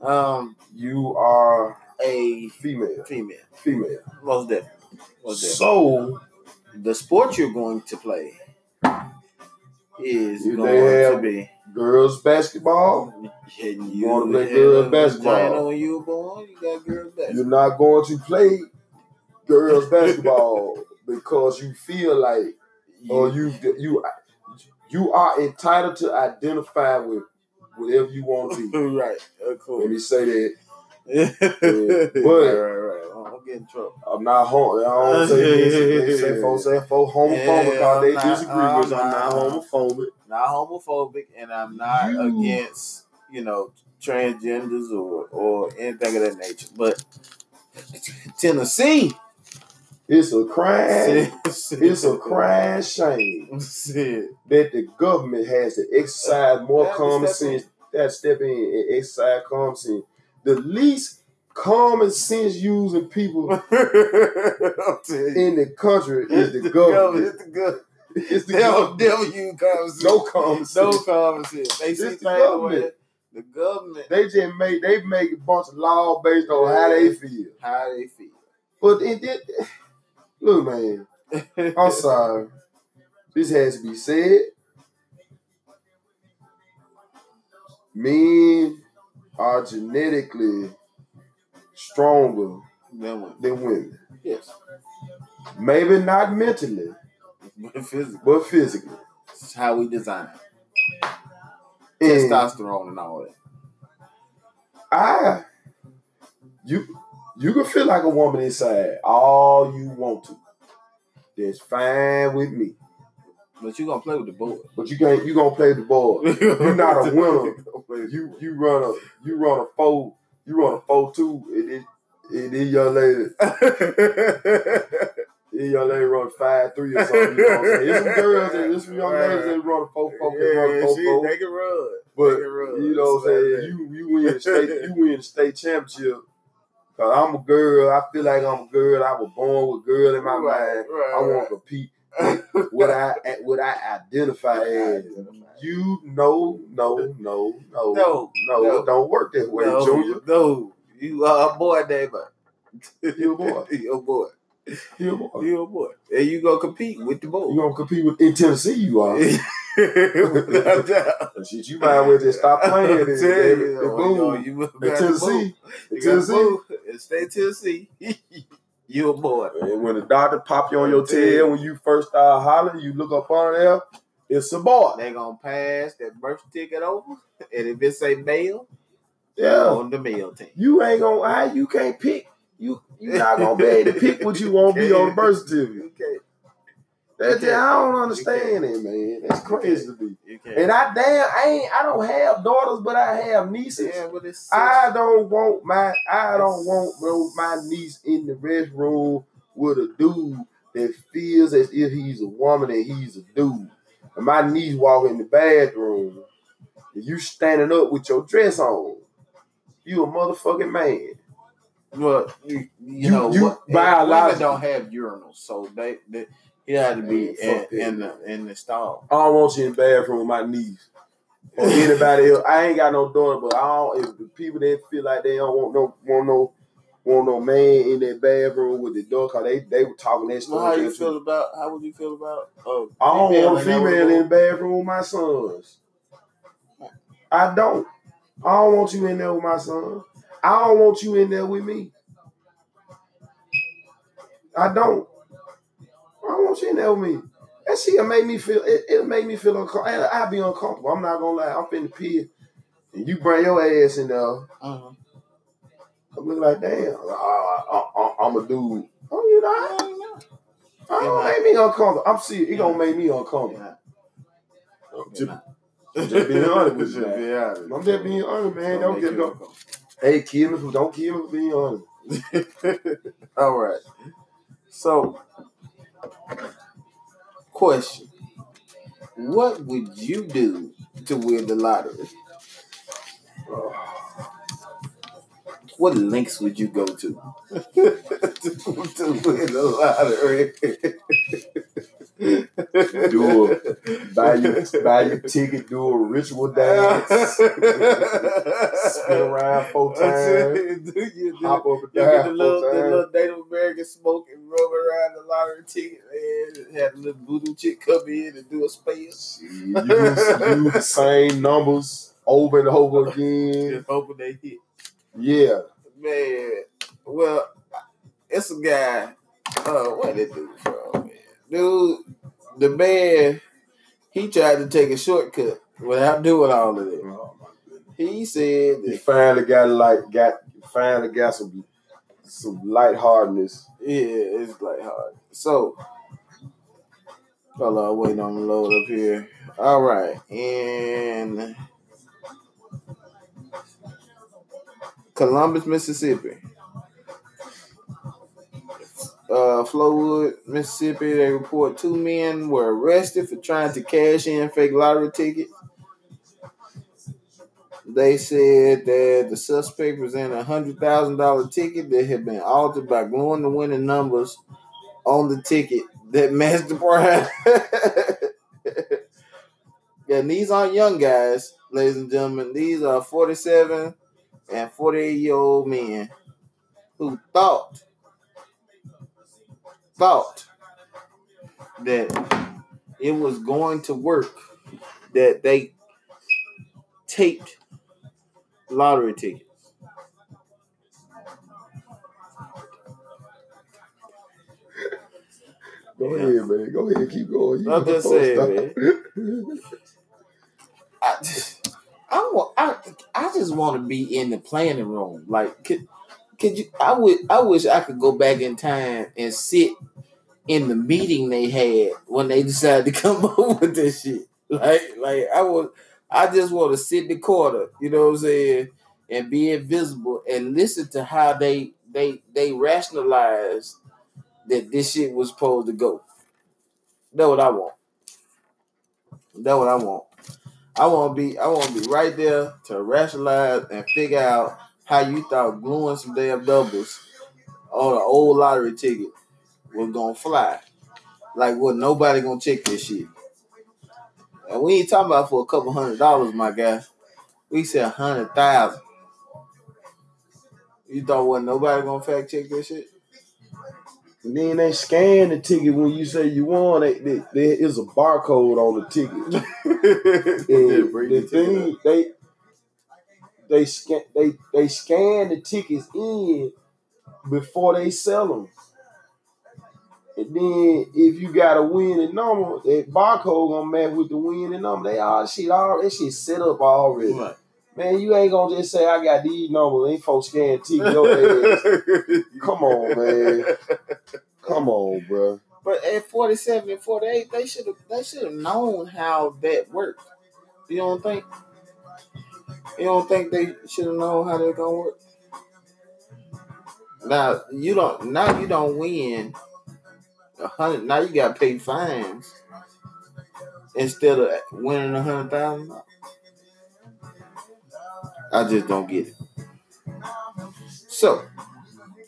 S2: Um,
S1: You are
S2: a
S1: female.
S2: female,
S1: Female.
S2: most definitely. Most definitely.
S1: So
S2: the sport you're going to play is
S1: If
S2: going to be
S1: girls basketball,
S2: hitting
S1: You
S2: you.
S1: wanna play girls basketball.
S2: When you born, you got girls
S1: you're not going to play girls basketball because you feel like or you you you are entitled to identify with whatever you want to be.
S2: right. Uh, cool.
S1: Let me say that
S2: right,
S1: but-
S2: right, right. I'm in trouble.
S1: I'm not home. I don't say this. They say folks say folks homophobic they
S2: Yeah, I'm
S1: disagree
S2: not-
S1: with. us.
S2: I'm
S1: not
S2: not.
S1: homophobic.
S2: Not homophobic, and I'm not
S1: You-
S2: against you know transgenders or or anything of that nature. But Tennessee,
S1: It's a crime. It's a crying shame that the government has to exercise more common sense. That step in and exercise common sense. The least common sense using people
S2: I'll tell you.
S1: in the country is the
S2: It's
S1: government.
S2: It's the good.
S1: It's the
S2: Devil,
S1: government.
S2: devil, you common sense.
S1: No common sense.
S2: no common sense. They
S1: It's
S2: see
S1: the
S2: the
S1: government.
S2: the government
S1: They just make they make a bunch of law based on how they feel.
S2: how they feel.
S1: But it did. Look, man. I'm sorry. This has to be said. Men are genetically stronger
S2: Then what?
S1: than women.
S2: Yes.
S1: Maybe not mentally,
S2: But physically.
S1: but physically.
S2: It's how we design. it.
S1: And
S2: Testosterone and all that.
S1: I, you, you can feel like a woman inside all you want to. That's fine with me.
S2: But you gonna play with the boy.
S1: But you can't. You gonna play the ball.
S2: You're
S1: not a winner. You you run a you run a four you run a four two and then and then young lady then young lady run five three or something. You know what I'm saying? There's some girls and there's some young ladies that run a four four can run a four four.
S2: They can run.
S1: But
S2: can run.
S1: you know what I'm saying? You you win state you win state championship. Cause I'm a girl. I feel like I'm a girl. I was born with girl in my
S2: Right,
S1: mind.
S2: right,
S1: I want
S2: right.
S1: to compete what I what I identify as. You no no no no
S2: No,
S1: no, it don't work that way,
S2: no,
S1: Junior.
S2: No, you are a boy, David.
S1: You a boy.
S2: you a boy.
S1: You a boy.
S2: You a boy. And you gonna compete with the boy.
S1: You gonna compete with in Tennessee? You are.
S2: Doubt.
S1: Oh, shit, you might well just stop playing it.
S2: I'm telling
S1: baby.
S2: you,
S1: And
S2: oh,
S1: boom.
S2: yo, you
S1: In Tennessee, in
S2: You
S1: Tennessee.
S2: Stay Tennessee. You a boy.
S1: And when the doctor pop you on your tail when you first start hollering, you look up on there. It's a boy.
S2: They gonna pass that birth ticket over, and if it say male,
S1: Yeah.
S2: on the male team.
S1: You ain't gonna. I, you can't pick. You you not gonna be able to pick what you want to be on the birth certificate.
S2: Okay,
S1: That's
S2: You
S1: just, I don't understand it, man. That's crazy to me. And I damn, I ain't. I don't have daughters, but I have nieces.
S2: yeah, but it's
S1: I don't want my I don't want no, my niece in the restroom with a dude that feels as if he's a woman and he's a dude. And my niece walk in the bathroom and you standing up with your dress on. You a motherfucking man.
S2: Well, you, you,
S1: You-
S2: know,
S1: you
S2: what,
S1: biologically-
S2: women don't have urinals, so they, they he had to be in,
S1: that.
S2: in the in the stall.
S1: I don't want you in the bathroom with my niece. Or anybody else. I ain't got no daughter, but I don't if the people that feel like they don't want no want no want no man in their bathroom with the door cause they they were talking that
S2: So how
S1: stuff.
S2: you feel about? How would you feel about? Uh,
S1: I don't want a female in the bathroom with my sons. I don't. I don't want you in there with my son. I don't want you in there with me. I don't. I don't want you in there with me. That shit made me feel. It, it made me feel uncomfortable. I'll be uncomfortable. I'm not gonna lie. I'm finna pee, and you bring your ass in there.
S2: Uh-huh.
S1: I'm looking like, damn. I, I, am a dude. Oh, you know. I don't make me uncomfortable. I'm serious. It gonna make me uncomfortable. Just, just being honest with you, man. I'm just being honest, man. Don't get don't. Hey, kill me don't kill me for being honest.
S2: All right. So, question: What would you do to win the lottery? What links would you go to to, to win the lottery?
S1: do a buy your buy your ticket, do a ritual dance, spin around four times, do you, do, hop up and down.
S2: Get the little, the little Native American smoke and rub around the lottery ticket, man. Have a little voodoo chick come in and do a space.
S1: use, use the same numbers over and over again.
S2: Just hoping they hit.
S1: Yeah.
S2: Man, well, it's a guy. Uh, what did do from, man? Dude, the man, he tried to take a shortcut without doing all of that. Oh, he said
S1: he finally got like got finally got some some lightheartedness.
S2: Yeah, it's lighthearted. So hold on, waiting on the load up here. All right, and Columbus, Mississippi. Uh, Flowood, Mississippi, they report two men were arrested for trying to cash in fake lottery tickets. They said that the suspect presented a hundred thousand dollar ticket that had been altered by gluing the winning numbers on the ticket that matched the prize. yeah, and these aren't young guys, ladies and gentlemen. These are 47 and 48 year old men who thought thought that it was going to work that they taped lottery tickets.
S1: Go yeah. ahead, man. Go ahead, keep going. You
S2: I'm just saying, man. I just, I want I I just want to be in the planning room. Like could could you I would I wish I could go back in time and sit in the meeting they had when they decided to come up with this shit. Like like I would I just want to sit in the corner, you know what I'm saying, and be invisible and listen to how they they they rationalize that this shit was supposed to go. That's what I want. That's what I want. I want to be I want to be right there to rationalize and figure out how you thought gluing some damn doubles on an old lottery ticket was gonna fly. Like what nobody gonna check this shit. And we ain't talking about for a couple hundred dollars, my guy. We said a hundred thousand. You thought what nobody gonna fact check this shit?
S1: And then they scan the ticket when you say you won. They, they, there is a barcode on the ticket. and the thing they they scan they they scan the tickets in before they sell them. And then if you got a winning number, that barcode gonna match with the winning number. They all shit all that shit set up already. Right. Man, you ain't gonna just say I got these numbers. Ain't folks scan tickets. Come on, man. Come on, bro.
S2: But at 47 and 48, they should have they should have known how that worked. You don't think? You don't think they should have known how they're gonna work? Now you don't now you don't win a hundred now you gotta pay fines instead of winning a hundred thousand. I just don't get it. So,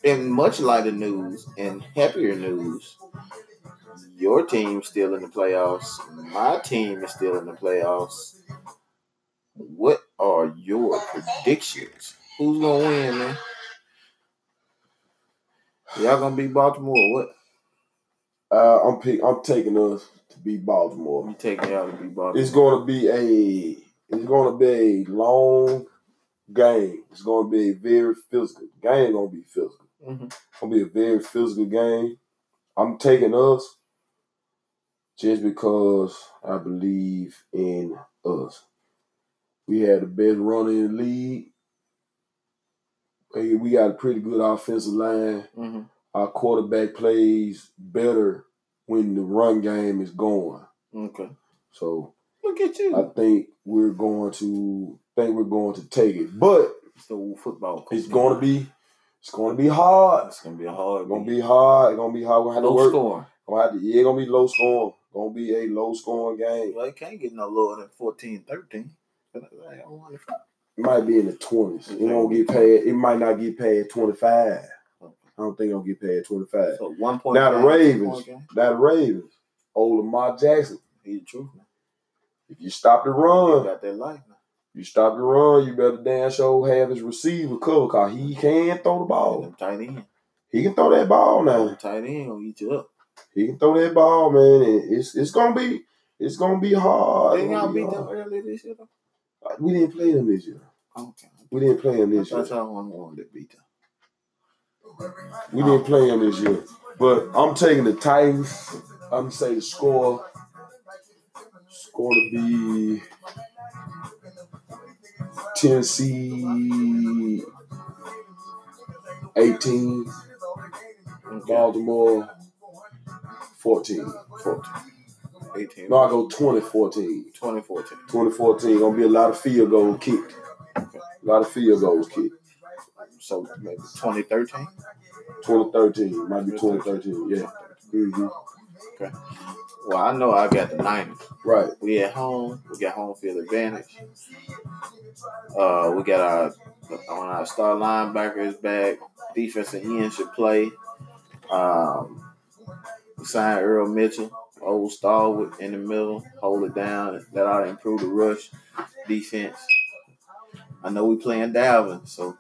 S2: in much lighter news and happier news, your team's still in the playoffs. My team is still in the playoffs. What are your predictions? Who's gonna win, man? Y'all gonna beat Baltimore? what?
S1: Uh, I'm pick, I'm taking us to beat Baltimore.
S2: You taking y'all to beat Baltimore?
S1: It's gonna be a it's gonna be a long game. It's gonna be a very physical game. Gonna be physical.
S2: Mm-hmm.
S1: Gonna be a very physical game. I'm taking us just because I believe in us. We had the best runner in the league. Hey, We got a pretty good offensive line.
S2: Mm-hmm.
S1: Our quarterback plays better when the run game is going.
S2: Okay.
S1: So
S2: Look at you.
S1: I think we're going to think we're going to take it. But
S2: so football.
S1: it's going to be it's going to be hard.
S2: It's gonna be hard.
S1: It's going to be hard. It's going to be hard. We're going to have to
S2: low
S1: work.
S2: score.
S1: Gonna have to, yeah, it's going to be low scoring. Going to be a low scoring game.
S2: Well, it can't get no lower than 14, 13. But I don't want it.
S1: Might be in the twenties. It won't get paid. It might not get paid twenty five. I don't think it'll get paid twenty five.
S2: So one point.
S1: Now the Ravens. Now the Ravens. Old Lamar Jackson.
S2: He the truth. Man.
S1: If you stop the
S2: He
S1: run,
S2: got that life. Man.
S1: you stop the run, you better damn sure have his receiver covered because he can't throw the ball.
S2: them tight end.
S1: He can throw that ball now.
S2: Them tight end gonna eat you up.
S1: He can throw that ball, man. And it's it's gonna be it's gonna be hard.
S2: Didn't y'all beat them earlier this year? Though?
S1: Uh, we didn't play them this year.
S2: Okay.
S1: We didn't play them this year.
S2: That's how I wanted to beat them.
S1: We didn't play them this year. But I'm taking the Titans. I'm gonna say the score. Score to be Tennessee 18,
S2: Okay.
S1: Baltimore 14.
S2: 14. 18.
S1: No, I go 2014.
S2: 2014.
S1: 2014 gonna be a lot of field goals kicked. A lot of field goals kicked.
S2: So maybe 2013.
S1: 2013 might be 2013. Yeah. hmm
S2: Well, I know I got the Niners.
S1: Right.
S2: We at home. We got home field advantage. Uh, we got our on our star linebackers back. Defensive end should play. Um, we signed Earl Mitchell, old stalwart in the middle, hold it down. That ought to improve the rush defense. I know we playing Dalvin, so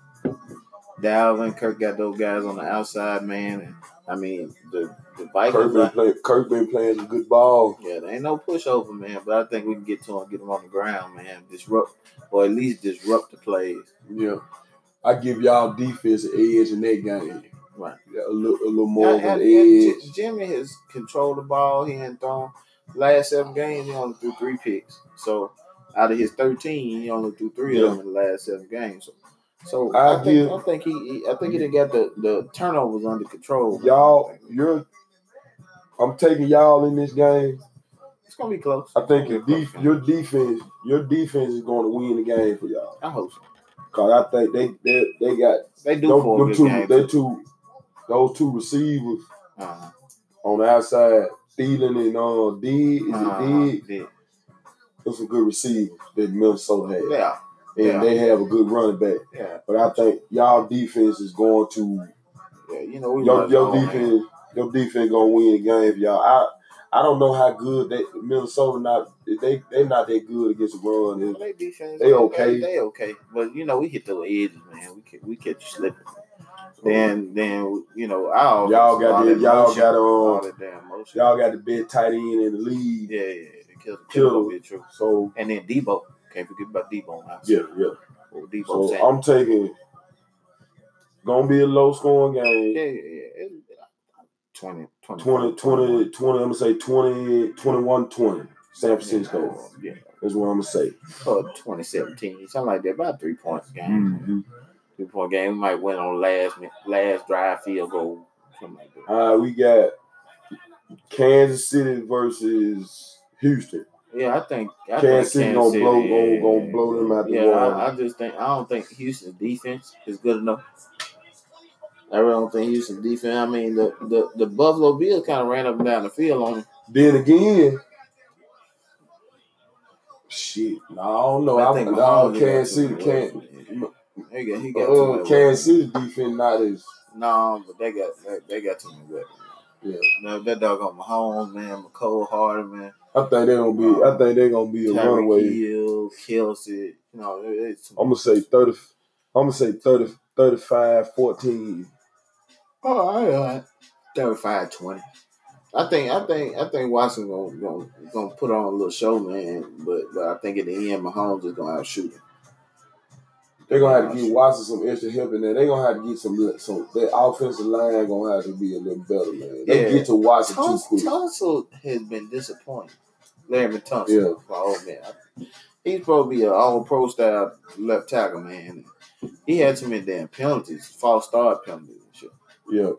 S2: Dalvin, Kirk got those guys on the outside, man. And, I mean, the the
S1: Kirk
S2: Vikings.
S1: been, play, Kirk been playing some good ball.
S2: yeah, there ain't no pushover, man. But I think we can get to him, get him on the ground, man. Disrupt, or at least disrupt the plays.
S1: Yeah. I give y'all defense an edge in that game.
S2: Right.
S1: Yeah, a little, a little more of an
S2: and- and
S1: edge.
S2: J- Jimmy has controlled the ball. He ain't thrown last seven games. He only threw three picks. So out of his thirteen, he only threw three
S1: Yeah.
S2: of them in the last seven games. So, so
S1: I
S2: I, think
S1: give-
S2: I think he, he I think he done got the, the turnovers under control.
S1: Y'all, you're. I'm taking y'all in this game.
S2: it's gonna be close.
S1: I think your,
S2: It's gonna be a
S1: def- your defense, your defense is going to win the game for y'all.
S2: I hope so.
S1: Cause I think they they, they got
S2: They do
S1: those,
S2: for a
S1: them
S2: good
S1: two,
S2: game.
S1: they
S2: too.
S1: two, those two receivers
S2: Uh-huh.
S1: on the outside, Thielen and uh, D. Is
S2: Uh-huh.
S1: it D?
S2: Yeah.
S1: Those some good receivers that Minnesota had,
S2: Yeah.
S1: and
S2: yeah.
S1: they have a good running back.
S2: Yeah.
S1: But I think y'all defense is going to
S2: Yeah. You know
S1: your your
S2: zone, man.
S1: defense your defense gonna win the game for y'all. I I don't know how good they Minnesota not they they not that good against the run.
S2: Well, They defense,
S1: They okay.
S2: They, they okay, but you know we hit those edges, man. We can, we catch you slipping. Then then you know our
S1: Y'all got the- y'all
S2: motion,
S1: got, um,
S2: all that damn motion.
S1: Y'all got the big tight end in the lead.
S2: yeah, yeah, yeah. Kill,
S1: Kittle.
S2: kill, be true.
S1: So
S2: And then Deebo, can't forget about Deebo now.
S1: yeah, yeah.
S2: What Deebo
S1: So
S2: saying.
S1: I'm taking gonna be a low scoring game.
S2: yeah, yeah, yeah. 20, 20,
S1: 20, 20, 20, I'm gonna say 20, 21, 20. San Francisco.
S2: Yeah,
S1: That's what I'm gonna say.
S2: or 2017, something like that. About three points game. Three point game. We might win on last last drive field goal. Like
S1: right, we got Kansas City versus Houston.
S2: Yeah, I think I
S1: Kansas
S2: think
S1: City gonna blow- gonna- gonna blow them out the
S2: Yeah,
S1: water.
S2: I, I just think I don't think Houston's defense is good enough. I really don't think Houston defense. I mean, the the, the Buffalo Bills kind of ran up and down the field on them.
S1: Then again, shit. No, I don't know. I,
S2: think
S1: think Kansas City can't.
S2: He got he got too
S1: Uh,
S2: much
S1: Kansas. City defense not as
S2: No, but they got they, they got too many weapons.
S1: yeah.
S2: No, that dog on Mahomes, man, Mecole Hardman, man,
S1: I think they're gonna be. I think they're gonna be a
S2: Tyreek
S1: runaway.
S2: Hill, Kelsey. You know, it- it's
S1: I'm gonna say thirty. I'm gonna say 30, 35, 14.
S2: Oh, all right. 35 20. I think I think I think Watson gonna, gonna gonna put on a little show, man. But but I think at the end Mahomes is gonna outshoot him.
S1: They're gonna have to get Watson some extra help in there. They're gonna have to get some some their offensive line gonna have to be a little better, man. They
S2: Yeah.
S1: get to Watson too
S2: Tons-
S1: quick.
S2: Tunsil has been disappointing. Larry Tunsil,
S1: Yeah.
S2: old man. He's probably be an all pro style left tackle, man. He had too many damn penalties, false start penalties and shit.
S1: Yeah.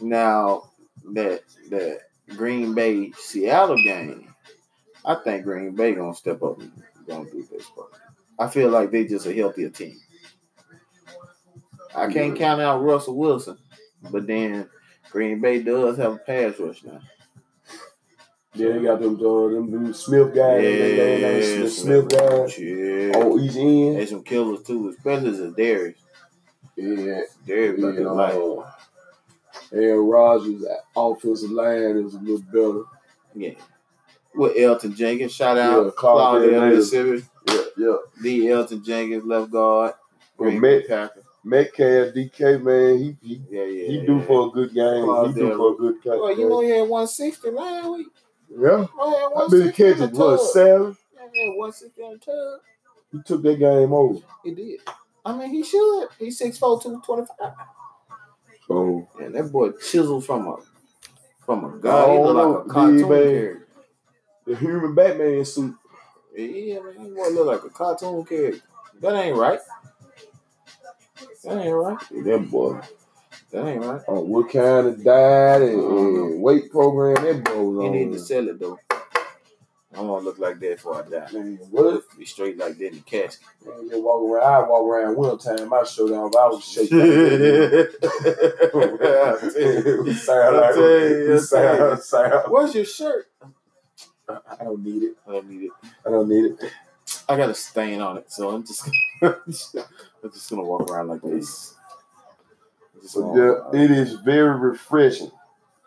S2: Now that that Green Bay Seattle game, I think Green Bay gonna step up and gonna do this. Bro. I feel like they just a healthier team. I can't count out Russell Wilson, but then Green Bay does have a pass rush now.
S1: Yeah, they got them uh, them, them Smith guys. they, they, they, the Smith guys
S2: Yeah.
S1: on each end.
S2: They some killers too, especially the Darius.
S1: Yeah.
S2: Darius to like,
S1: uh, Aaron Rodgers' offensive line is a little better.
S2: yeah. With Elgton Jenkins, shout out
S1: Yeah,
S2: Claudia Mississippi,
S1: Yeah, yeah.
S2: the Elgton Jenkins left guard,
S1: Well,
S2: Green Bay
S1: Met, Metcalf, DK, man, he he,
S2: Yeah, yeah.
S1: he
S2: yeah.
S1: do for a good game.
S2: Claude
S1: he do
S2: Davis.
S1: for a good game.
S2: Well, you know he had 160 last week.
S1: yeah.
S2: Oh, he had
S1: How
S2: 160
S1: many catches?
S2: on the
S1: What,
S2: tub.
S1: seven?
S2: Yeah, he had 160 on the tub.
S1: He took that game over.
S2: He did. I mean, he should. He's 6'4", 225.
S1: Oh.
S2: And that boy chiseled from a from a god. He
S1: Oh,
S2: look like a
S1: no,
S2: cartoon
S1: man.
S2: character.
S1: the human Batman suit.
S2: Yeah, man, he boy look like a cartoon character. That ain't right. That ain't right.
S1: That boy.
S2: That ain't right.
S1: Oh, what kind of diet and, and weight program that boy was
S2: He
S1: on.
S2: need to sell it though. I don't want to look like that before I die.
S1: Man, what?
S2: Be straight like that in the casket.
S1: Man, they walk around. I walk around one time. I show down. I was shaking. sound like
S2: I tell you,
S1: it
S2: I tell you.
S1: sound, sound.
S2: Where's your shirt?
S1: I don't need it.
S2: I don't need it.
S1: I don't need it.
S2: I got a stain on it, so I'm just I'm just gonna walk around like this. Gonna-
S1: yeah, it is very refreshing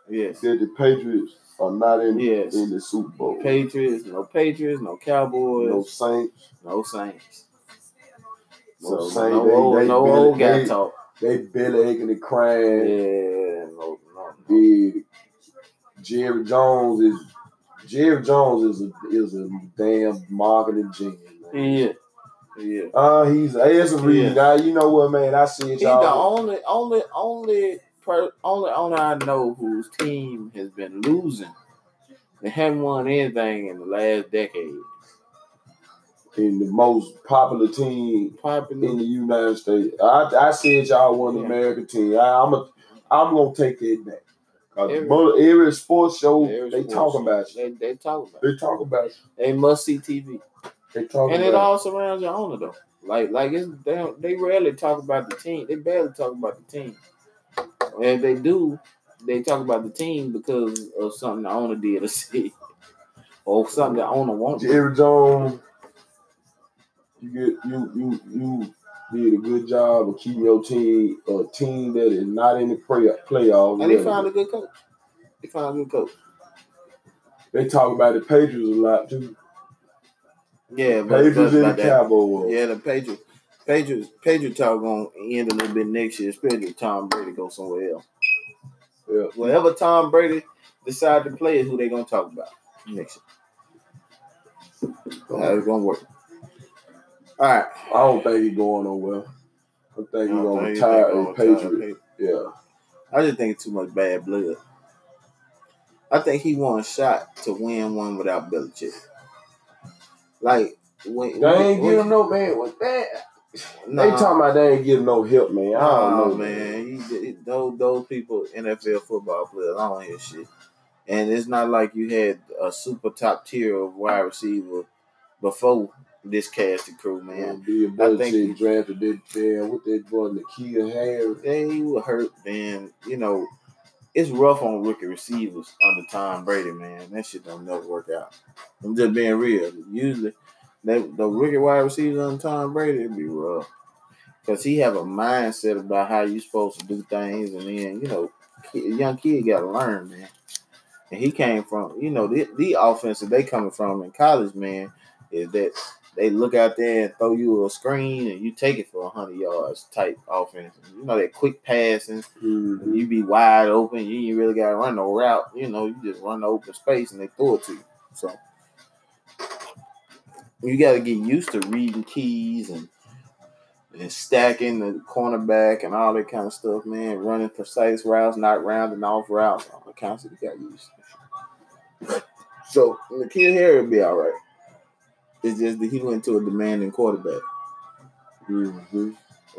S2: yes.
S1: that the Patriots are not in
S2: Yes.
S1: in the Super Bowl.
S2: Patriots, no Patriots, no Cowboys,
S1: No Saints,
S2: no,
S1: Saints. No
S2: So
S1: Saints.
S2: no
S1: They-
S2: old,
S1: they
S2: no
S1: barely-
S2: old guy
S1: they-
S2: talk.
S1: They belly aching and
S2: Yeah,
S1: crying.
S2: no, no, no.
S1: Big Jerry Jones is Jerry Jones is a is a damn marketing genius. Man.
S2: Yeah, yeah.
S1: Uh, he's it's a reason. Now you know what, man. I see it,
S2: He's the
S1: y'all.
S2: only, only, only, per, only owner I know whose team has been losing. They haven't won anything in the last decade.
S1: in the most popular team
S2: Popular.
S1: in the United States. I, I said y'all won the
S2: Yeah.
S1: American team. I, I'm a, I'm gonna take that back.
S2: Every-
S1: every, sports show
S2: Every
S1: they
S2: sports
S1: talking
S2: show,
S1: about you.
S2: They, they talk about.
S1: They talk about you.
S2: They must see TV,
S1: They talk
S2: and it all surrounds your owner though. Like, like it's they they rarely talk about the team. They barely talk about the team. And if they do, they talk about the team because of something the owner did or see, or something the owner wants.
S1: Jerry Jones. You get you you you did a good job of keeping your team a team that is not in the play, playoffs.
S2: And they found a good coach. They found a good coach.
S1: They talk about the Patriots a lot too.
S2: Yeah,
S1: Patriots
S2: that's
S1: and the. Cowboys.
S2: Yeah, the Patriots. Patriots, Patriot talk gonna end a little bit next year, especially if Tom Brady goes somewhere else.
S1: Yeah.
S2: Wherever Tom Brady decide to play is who they gonna talk about next year. How it's gonna work. All right.
S1: I don't think he's going nowhere. I think he's gonna retire
S2: retire
S1: Patriot. Yeah.
S2: I just think it's too much bad blood. I think he won a shot to win one without Belichick. Like when
S1: They ain't give him no man with that.
S2: Nah.
S1: They talking about they ain't give no help, man. I don't
S2: Nah,
S1: know,
S2: man. He, he- those those people, NFL football players, I don't hear shit. And it's not like you had a super top tier of wide receiver before this cast of crew, man.
S1: Man, Bill
S2: I think-
S1: Belichick drafted that damn what that boy N'Keal
S2: Harry. He was hurt, then you know, it's rough on rookie receivers under Tom Brady, man. That shit don't never work out. I'm just being real. Usually, they, the rookie wide receivers under Tom Brady, it'd be rough. Because he have a mindset about how you supposed to do things, and then, you know, kid, young kid got to learn, man. And he came from, you know, the, the offense that they coming from in college, man, is that they look out there and throw you a screen and you take it for 100 yards type offense. You know, that quick passing,
S1: Mm-hmm.
S2: you be wide open. You ain't really got to run no route. You know, you just run the open space and they throw it to you. So you got to get used to reading keys and and stacking the cornerback and all that kind of stuff, man. Running precise routes, not rounding off routes, all the kinds of got used. So N'Keal Harry will be all right. It's just that he went to a demanding quarterback.
S1: Mm-hmm.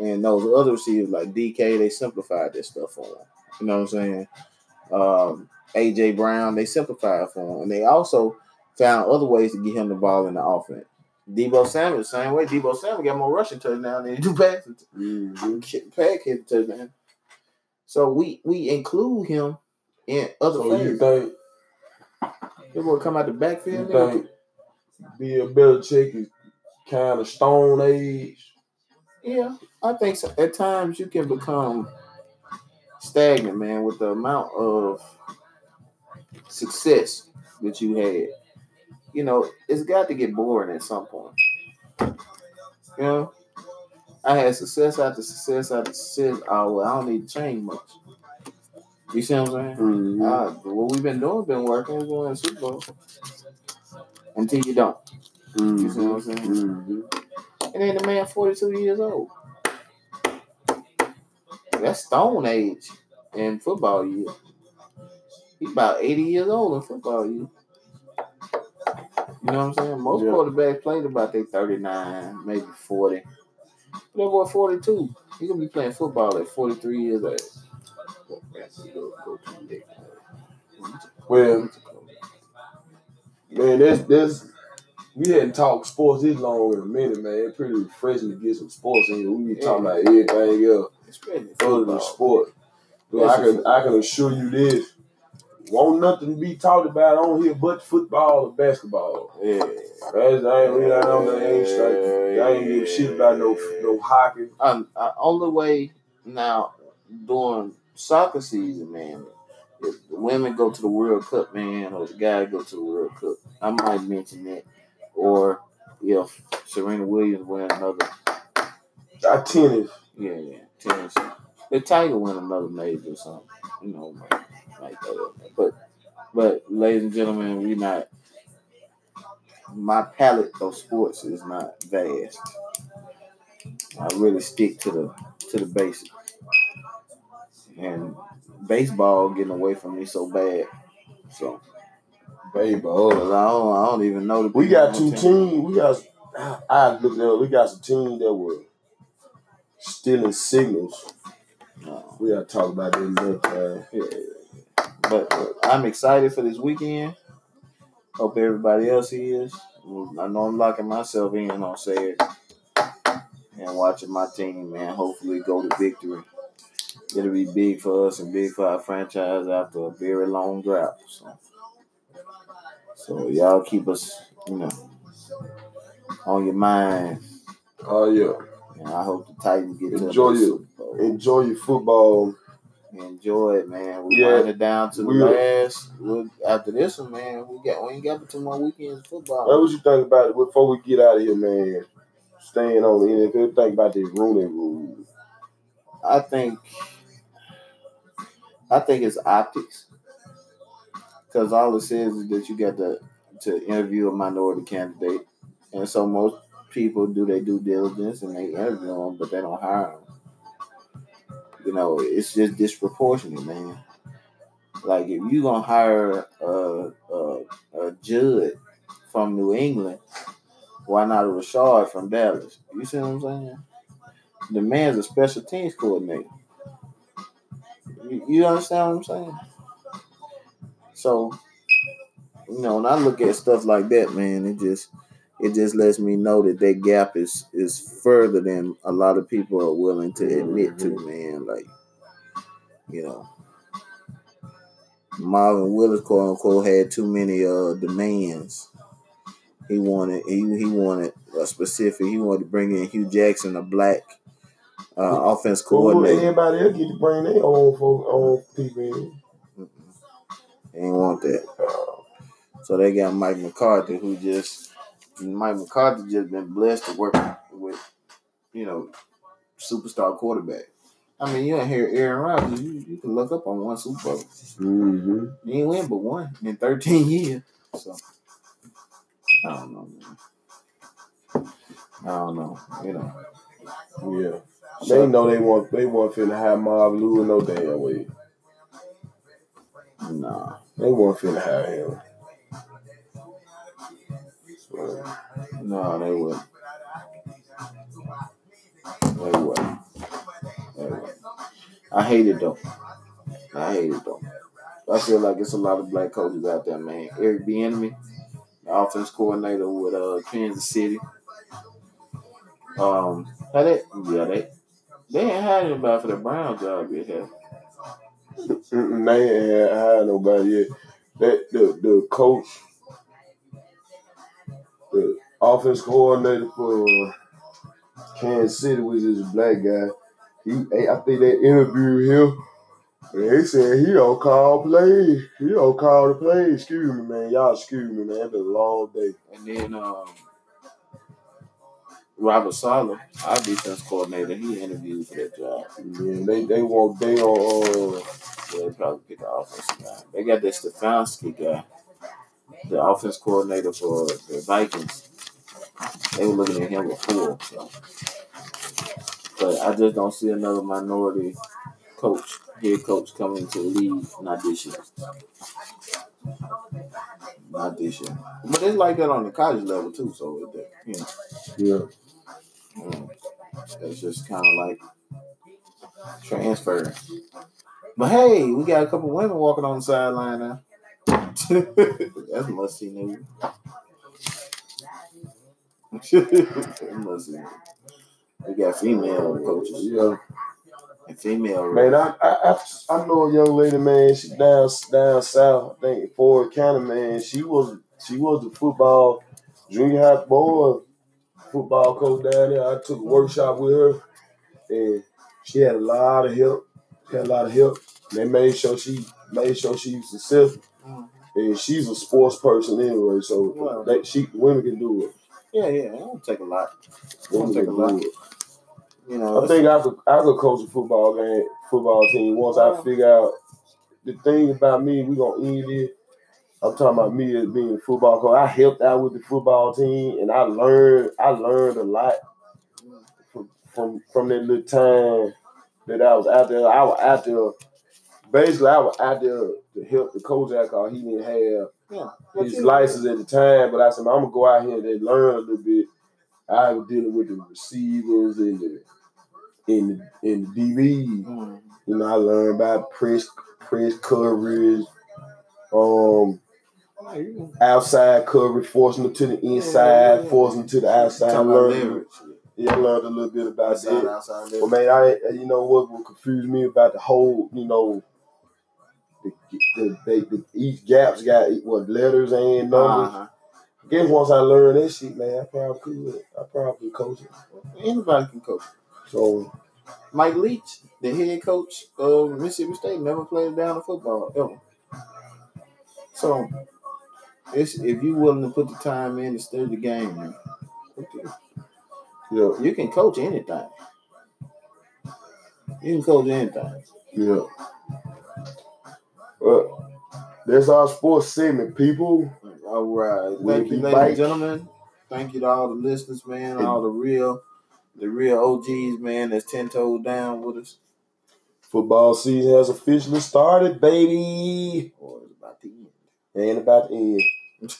S2: And those other receivers like DK, they simplified this stuff for him. You know what I'm saying? Um, AJ Brown, they simplified for him. And they also found other ways to get him the ball in the offense. Deebo Samuel, same way. Deebo Samuel got more rushing touchdown than he do passing.
S1: Mm-hmm.
S2: Pack hit touchdown. So we we include him in other
S1: So think
S2: He will come out the backfield.
S1: You
S2: nigga.
S1: think Bill Belichick is kind of stone age?
S2: Yeah, I think so. At times you can become stagnant, man, with the amount of success that you had. You know, it's got to get boring at some point. You know, I had success after success after success. Oh, well, I don't need to change much. You see what I'm saying?
S1: Mm-hmm.
S2: Uh, what we've been doing been working. We're going to Super Bowl until you don't. You see what I'm saying?
S1: Mm-hmm.
S2: And then the man 42 years old. That's stone age in football year. He about 80 years old in football year. You know what I'm saying? Most
S1: Yeah.
S2: quarterbacks played about they 39, maybe 40. But that boy 42. He gonna be playing football at 43 years old.
S1: Well, man, that's that's we hadn't talked sports this long in a minute, man. It's pretty refreshing to get some sports in here. We be talking about everything else other than sport. So I can I can assure you this. Won't nothing be talked about on here but football or basketball.
S2: Yeah.
S1: That's, I ain't really I don't know, I ain't straight. I ain't give a shit about no no hockey.
S2: um, uh, only way now during soccer season, man, if the women go to the World Cup, man, or the guy go to the World Cup, I might mention that. Or if Serena Williams win another,
S1: I tennis.
S2: yeah, yeah, tennis. The Tiger win another major or something, you know, like, like that. But, but, ladies and gentlemen, we not. My palette of sports is not vast. I really stick to the to the basics. And baseball getting away from me so bad. So
S1: oh.
S2: I don't I don't even know the
S1: We got two teams. We got I looked up. We got some teams that were stealing signals.
S2: No.
S1: We gotta talk about that another time.
S2: Yeah. But uh, I'm excited for this weekend. Hope everybody else is. I know I'm locking myself in on Saturday and watching my team, man. Hopefully go to victory. It'll be big for us and big for our franchise after a very long drought. So, so y'all keep us, you know, on your mind.
S1: Oh yeah.
S2: And I hope the Titans get to
S1: Enjoy
S2: the
S1: it. Enjoy your football.
S2: Enjoy it, man. We
S1: Yeah.
S2: it down to the
S1: We'll-
S2: last. We'll, after this one, man, we got we ain't got but two more weekends of football.
S1: What was you think about it before we get out of here, man? Staying on the NFL, think about this Rooney rule.
S2: I think I think it's optics. Because all it says is that you got to to interview a minority candidate. And so most people do their due diligence and they interview them, but they don't hire them. You know, it's just disproportionate, man. Like if you gonna hire a, a, a judge from New England, why not a Rashard from Dallas? You see what I'm saying? The man's a special teams coordinator. You, you understand what I'm saying? So, you know, when I look at stuff like that, man, it just it just lets me know that that gap is is further than a lot of people are willing to admit to, man. Like, you know, Marvin Lewis, quote unquote, had too many uh demands. He wanted he he wanted a specific. He wanted to bring in Hue Jackson, a black uh, offense
S1: Cool.
S2: coordinator.
S1: Everybody else get to bring their own folk, own people in.
S2: They ain't want that. So they got Mike McCarthy, who just Mike McCarthy just been blessed to work with, you know, superstar quarterback. I mean, you don't hear Aaron Rodgers. You, you can look up on one Super Bowl.
S1: Mm-hmm.
S2: He ain't win but one in 13 years. So I don't know, man. I don't know. You know,
S1: Yeah. They know they want they want finna have Marv Lou no damn way.
S2: Nah.
S1: They want finna have him. So,
S2: No, they wouldn't. They wouldn't. They wouldn't. I hate it though. I hate it though. I feel like it's a lot of black coaches out there, man. Eric Bieniemy, the offense coordinator with uh Kansas City. Um, had it? Yeah, they they ain't had anybody for the Brown job yet. Have.
S1: they ain't had, nobody yet. That the the coach, the offense coordinator for Kansas City was this black guy. He, I think they interviewed him. And he said he don't call plays. He don't call the plays. Excuse me, man. Y'all excuse me, man. It's been a long day.
S2: And then um, Robert Saleh, our defense coordinator, he interviewed for that job.
S1: Yeah, they they want they on uh,
S2: Yeah, they probably pick the offensive guy. They got that Stefanski guy, the offense coordinator for the Vikings. They were looking at him before. So. But I just don't see another minority coach, head coach coming to league. Not this year. Not this year. But it's like that on the college level too. So it, you know,
S1: yeah.
S2: Um, it's just kind of like transfer. But hey, we got a couple women walking on the sideline now. That's must see news. must see. We got female coaches
S1: Yeah.
S2: and female.
S1: Man, I, I I I know a young lady, man. She down down south, I think Ford County, man. She was she was the football junior high boy football coach down there. I took a workshop with her, and she had a lot of help. Had a lot of help. They made sure she made sure she was successful,
S2: Mhm.
S1: and she's a sports person anyway. So
S2: Wow.
S1: they, she women can do it.
S2: Yeah, yeah. It don't take a lot. It
S1: Women
S2: don't take a lot.
S1: it.
S2: You know,
S1: I think I could I could coach a football game, football team once I figure out the thing about me. We gonna end it. I'm talking about me as being a football coach. I helped out with the football team, and I learned I learned a lot from from, from that little time that I was out there. I was out there. Basically, I was out there to help the coach out because he didn't have
S2: yeah.
S1: his license at the time, but I said, I'm gonna go out here and learn a little bit. I was dealing with the receivers and the in the in the DB.
S2: Mhm.
S1: You know, I learned about press press coverage, um, outside coverage, forcing them to the inside, forcing them to the outside. I
S2: talking about
S1: learned, yeah, I learned a little bit about
S2: Outside,
S1: that.
S2: outside
S1: Well, man, I you know what would confuse me about the whole, you know, the, the, they, the each gaps got what letters and numbers.
S2: Uh-huh.
S1: Guess once I learned that shit, man, I probably could. I probably coach it.
S2: Anybody can coach.
S1: So
S2: Mike Leach, the head coach of Mississippi State, never played down the football ever. So, it's, if you're willing to put the time in to study the game, man,
S1: yeah,
S2: you can coach anything. You can coach anything.
S1: yeah. But that's our sports segment, people.
S2: All right.
S1: We'll
S2: Thank you, ladies and gentlemen. Thank you to all the listeners, man. All the real, the real OGs, man. That's ten toes down with us.
S1: Football season has officially started, baby.
S2: Or it's about to end.
S1: And about to end.